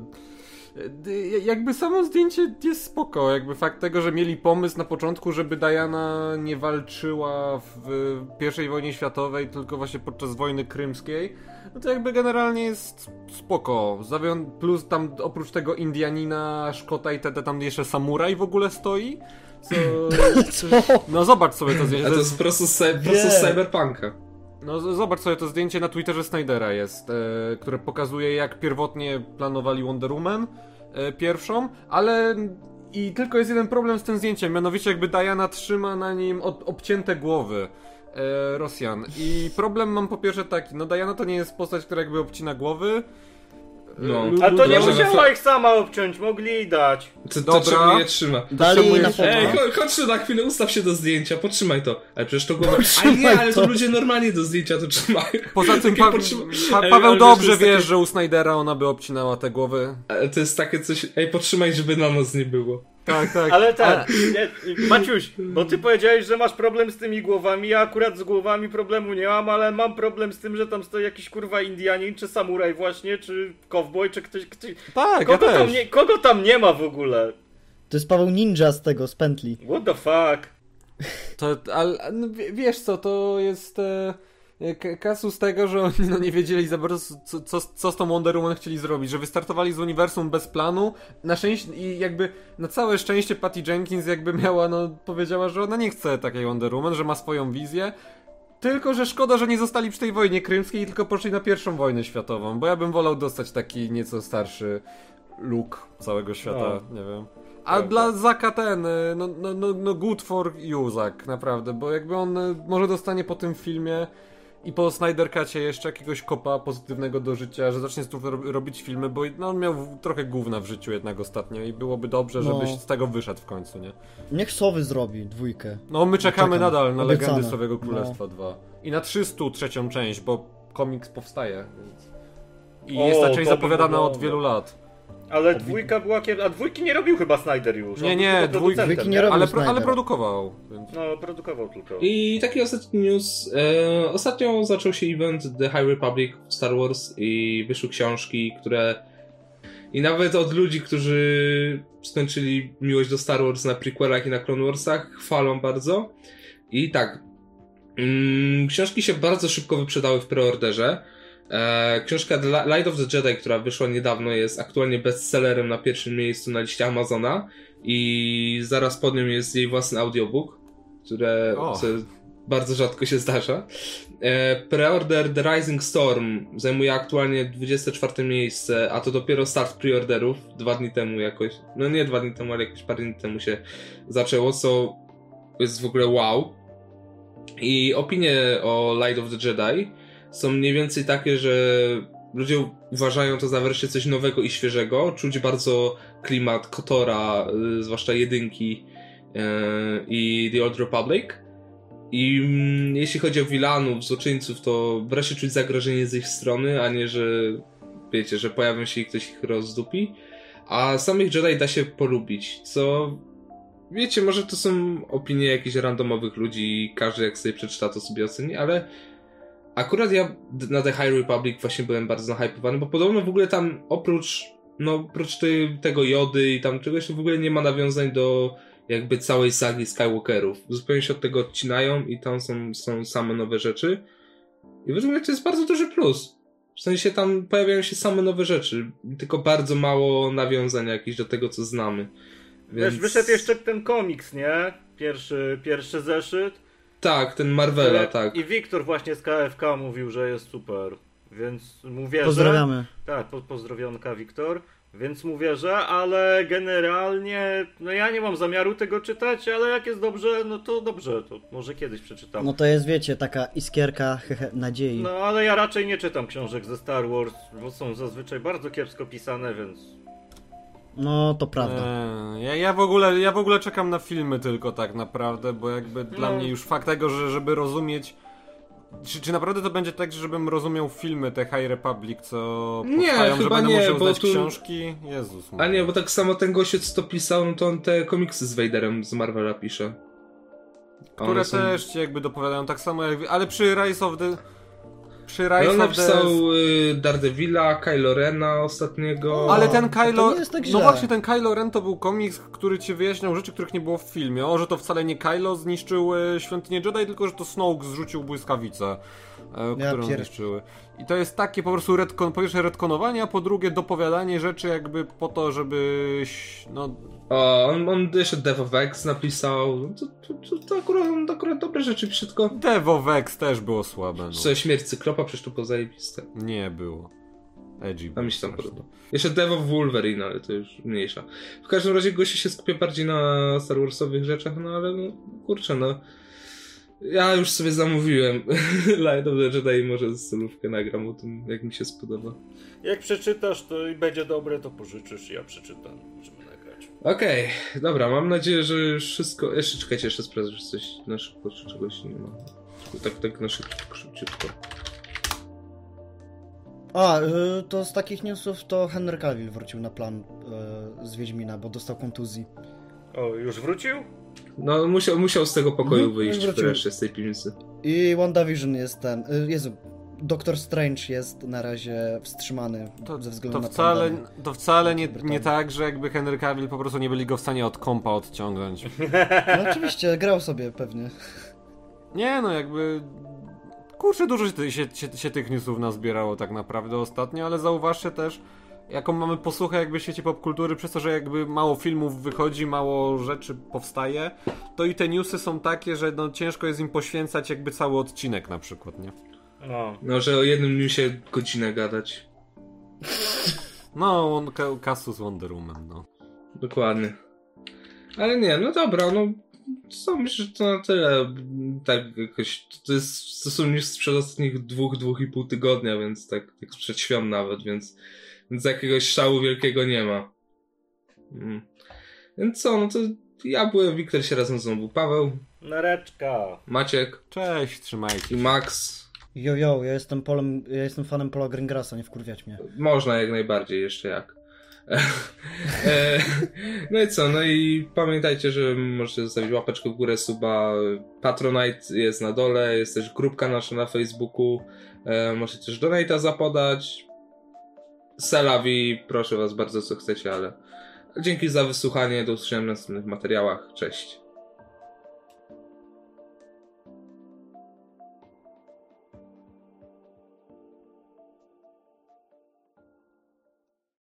y, jakby samo zdjęcie jest spoko, jakby fakt tego, że mieli pomysł na początku, żeby Diana nie walczyła w I wojnie światowej, tylko właśnie podczas wojny krymskiej, no to jakby generalnie jest spoko. Zawią- plus tam oprócz tego Indianina, Szkota i itd. tam jeszcze samuraj w ogóle stoi. Co... No zobacz sobie to zdjęcie. A To jest... po prostu, cy- po prostu Nie. cyberpunka. No zobacz sobie to zdjęcie na Twitterze Snydera jest, e, które pokazuje jak pierwotnie planowali Wonder Woman e, pierwszą, ale i tylko jest jeden problem z tym zdjęciem, mianowicie jakby Diana trzyma na nim od, obcięte głowy e, Rosjan. I problem mam po pierwsze taki, no Diana to nie jest postać, która jakby obcina głowy. No. A to nie musiała we- ich sama obciąć, mogli jej dać. To, to Dobra. czemu je trzyma? Dali na. Ej, cho- chodź tu na chwilę, ustaw się do zdjęcia, potrzymaj to. Ale przecież to głowa... A nie, ale to ludzie normalnie do zdjęcia to trzymają. Poza tym pa- pa- Ej, Paweł ale dobrze to jest wiesz, takie- że u Snydera ona by obcinała te głowy. Ale To jest takie coś... Ej, potrzymaj, żeby na nos nie było. Tak, tak. Ale tak, nie, Maciuś, bo ty powiedziałeś, że masz problem z tymi głowami, ja akurat z głowami problemu nie mam, ale mam problem z tym, że tam stoi jakiś kurwa Indianin, czy samuraj właśnie, czy cowboy, czy ktoś, ktoś... Tak, ja Kogo tam, też. nie, kogo tam nie ma w ogóle? To jest Paweł Ninja z tego, z pętli. What the fuck? To, ale no, wie- wiesz co, to jest e, k- kasus tego, że oni no, nie wiedzieli za bardzo, co, co, co z tą Wonder Woman chcieli zrobić, że wystartowali z uniwersum bez planu, na szczęście i jakby na całe szczęście Patty Jenkins jakby miała, no powiedziała, że ona nie chce takiej Wonder Woman, że ma swoją wizję, tylko, że szkoda, że nie zostali przy tej wojnie krymskiej, tylko poszli na pierwszą wojnę światową, bo ja bym wolał dostać taki nieco starszy look całego świata, nie wiem. A Prawda. dla Zaka ten, y, no, no, no, no good for you, Zak, naprawdę, bo jakby on y, może dostanie po tym filmie i po Snyder Cutie jeszcze jakiegoś kopa pozytywnego do życia, że zacznie znów ro- robić filmy, bo no, on miał trochę gówna w życiu jednak ostatnio i byłoby dobrze, No. żebyś z tego wyszedł w końcu, nie? Niech Sowy zrobi dwójkę. No my czekamy Czekam. nadal na Obiecane. Legendy Słowego Królestwa 2 i na 303 część, bo komiks powstaje, więc... I O, jest ta część by zapowiadana od wielu lat. Ale dwójka była kiep... A dwójki nie robił chyba Snyder już. Nie, nie, dwójki- nie robił. Ale, pro, ale produkował, więc... No, produkował tylko. I taki ostatni news. E, ostatnio zaczął się event The High Republic w Star Wars i wyszły książki, które. I nawet od ludzi, którzy skończyli miłość do Star Wars na prequelach i na Clone Warsach, chwalą bardzo. I tak. Mm, książki się bardzo szybko wyprzedały w preorderze. E, książka Light of the Jedi, która wyszła niedawno, jest aktualnie bestsellerem na pierwszym miejscu na liście Amazona. I zaraz pod nią jest jej własny audiobook, które O. co bardzo rzadko się zdarza. E, preorder The Rising Storm zajmuje aktualnie 24 miejsce, a to dopiero start preorderów. Dwa dni temu jakoś, no nie dwa dni temu, ale jakoś parę dni temu się zaczęło, co jest w ogóle wow. I opinie o Light of the Jedi są mniej więcej takie, że ludzie uważają to za wreszcie coś nowego i świeżego. Czuć bardzo klimat Kotora, y, zwłaszcza jedynki y, i The Old Republic. I mm, jeśli chodzi o wilanów, złoczyńców, to wreszcie czuć zagrożenie z ich strony, a nie, że wiecie, że pojawią się i ktoś ich rozdupi. A samych Jedi da się polubić, co wiecie, może to są opinie jakichś randomowych ludzi i każdy jak sobie przeczyta to sobie oceni, ale akurat ja na The High Republic właśnie byłem bardzo nahypowany, bo podobno w ogóle tam oprócz no oprócz tej, tego Jody i tam czegoś to w ogóle nie ma nawiązań do jakby całej sagi Skywalkerów. Zupełnie się od tego odcinają i tam są, są same nowe rzeczy. I według mnie to jest bardzo duży plus. W sensie tam pojawiają się same nowe rzeczy, tylko bardzo mało nawiązań jakichś do tego, co znamy. Więc... Wiesz, wyszedł jeszcze ten komiks, nie? Pierwszy, pierwszy zeszyt. Tak, ten Marvela, tak. I Wiktor właśnie z KFK mówił, że jest super. Więc mówię, Pozdrawiamy. że... Tak, po, pozdrowionka Wiktor. Więc mówię, że, ale generalnie, no ja nie mam zamiaru tego czytać, ale jak jest dobrze, no to dobrze, to może kiedyś przeczytam. No to jest, wiecie, taka iskierka hehe, nadziei. No ale ja raczej nie czytam książek ze Star Wars, bo są zazwyczaj bardzo kiepsko pisane, więc No to prawda. Eee, ja, ja, w ogóle, ja w ogóle czekam na filmy tylko tak naprawdę, bo jakby dla No. mnie już fakt tego, że żeby rozumieć czy, czy naprawdę to będzie tak, żebym rozumiał filmy te High Republic, co Nie, powstają, że chyba będę nie, musiał bo tu- książki? Jezus A nie, bo tak samo ten gościec, co to pisał, no to on te komiksy z Vaderem z Marvela pisze. Które one są- też ci jakby dopowiadają tak samo jak... Ale przy Rise of the... Przy No, Rise on of the... napisał y, Daredevila, Kylo Rena ostatniego. Ale ten to Kylo... nie jest tak no właśnie, ten Kylo Ren to był komiks, który ci wyjaśniał rzeczy, których nie było w filmie. O, że to wcale nie Kylo zniszczył świątynię Jedi, tylko że to Snoke zrzucił błyskawicę, e, Ja którą pier- zniszczyły. I to jest takie po prostu redkon, po pierwsze redkonowanie, a po drugie dopowiadanie rzeczy jakby po to, żebyś... No, O, on, on jeszcze Dev of X napisał. No To, to, to, akurat, on akurat dobre rzeczy pisze, tylko... Devo Vex też było słabe, no. Co, śmierć Cyklopa, przecież to było zajebiste. Nie było. Edgy A mi się tam podoba. Jeszcze Dev of Wolverine, ale to już mniejsza. W każdym razie gości się skupia bardziej na Star Warsowych rzeczach, no ale no, kurczę, no. Ja już sobie zamówiłem Light of the Jedi i może solówkę nagram o tym, jak mi się spodoba. jak przeczytasz to i będzie dobre, to pożyczysz i ja przeczytam, żeby nagrać. Okej, dobra, mam nadzieję, że już wszystko... Jeszcze czekajcie, jeszcze sprawdzę, że coś na szybko, czy czegoś nie ma. Tak, tak na szybko, szybciutko. A, y, to z takich newsów to Henry Cavill wrócił na plan y, z Wiedźmina, bo dostał kontuzji. O, już wrócił? No, musiał, musiał z tego pokoju Mhm, wyjść wreszcie, z tej piwnicy. I WandaVision jest ten, y, Jezu, Doctor Strange jest na razie wstrzymany To, ze względu to na wcale, pandemię. to wcale nie, nie tak, że jakby Henry Cavill po prostu nie byli go w stanie od kompa odciągnąć. No oczywiście, grał sobie pewnie. Nie no, jakby... Kurczę, dużo się, się, się, się tych newsów nazbierało tak naprawdę ostatnio, ale zauważcie też, jaką mamy posłuchę jakby w świecie popkultury, przez to, że jakby mało filmów wychodzi, mało rzeczy powstaje, to i te newsy są takie, że no ciężko jest im poświęcać jakby cały odcinek na przykład, nie? No. No, że o jednym newsie godzinę gadać. No, on, Casus Wonder Woman, no. Dokładnie. Ale nie, no dobra, no co, myślę, że to na tyle. Tak jakoś, to, jest, to są news sprzed ostatnich dwóch, dwóch i pół tygodnia, więc tak, tak sprzed świąt nawet, więc, więc jakiegoś szału wielkiego nie ma. Mm. Więc co, no to ja byłem, Wiktor się razem znowu, Paweł, Nareczka. Maciek Cześć, trzymajcie i Max. Jo, jo, ja jestem, polem, ja jestem fanem Paula Greengrassa, nie wkurwiać mnie. Można jak najbardziej, jeszcze jak. E, no i co, no i pamiętajcie, że możecie zostawić łapeczkę w górę, suba. Patronite jest na dole, jest też grupka nasza na Facebooku. E, możecie też donate'a zapodać. Selawi, proszę was bardzo co chcecie, ale dzięki za wysłuchanie, do usłyszenia w następnych materiałach. Cześć.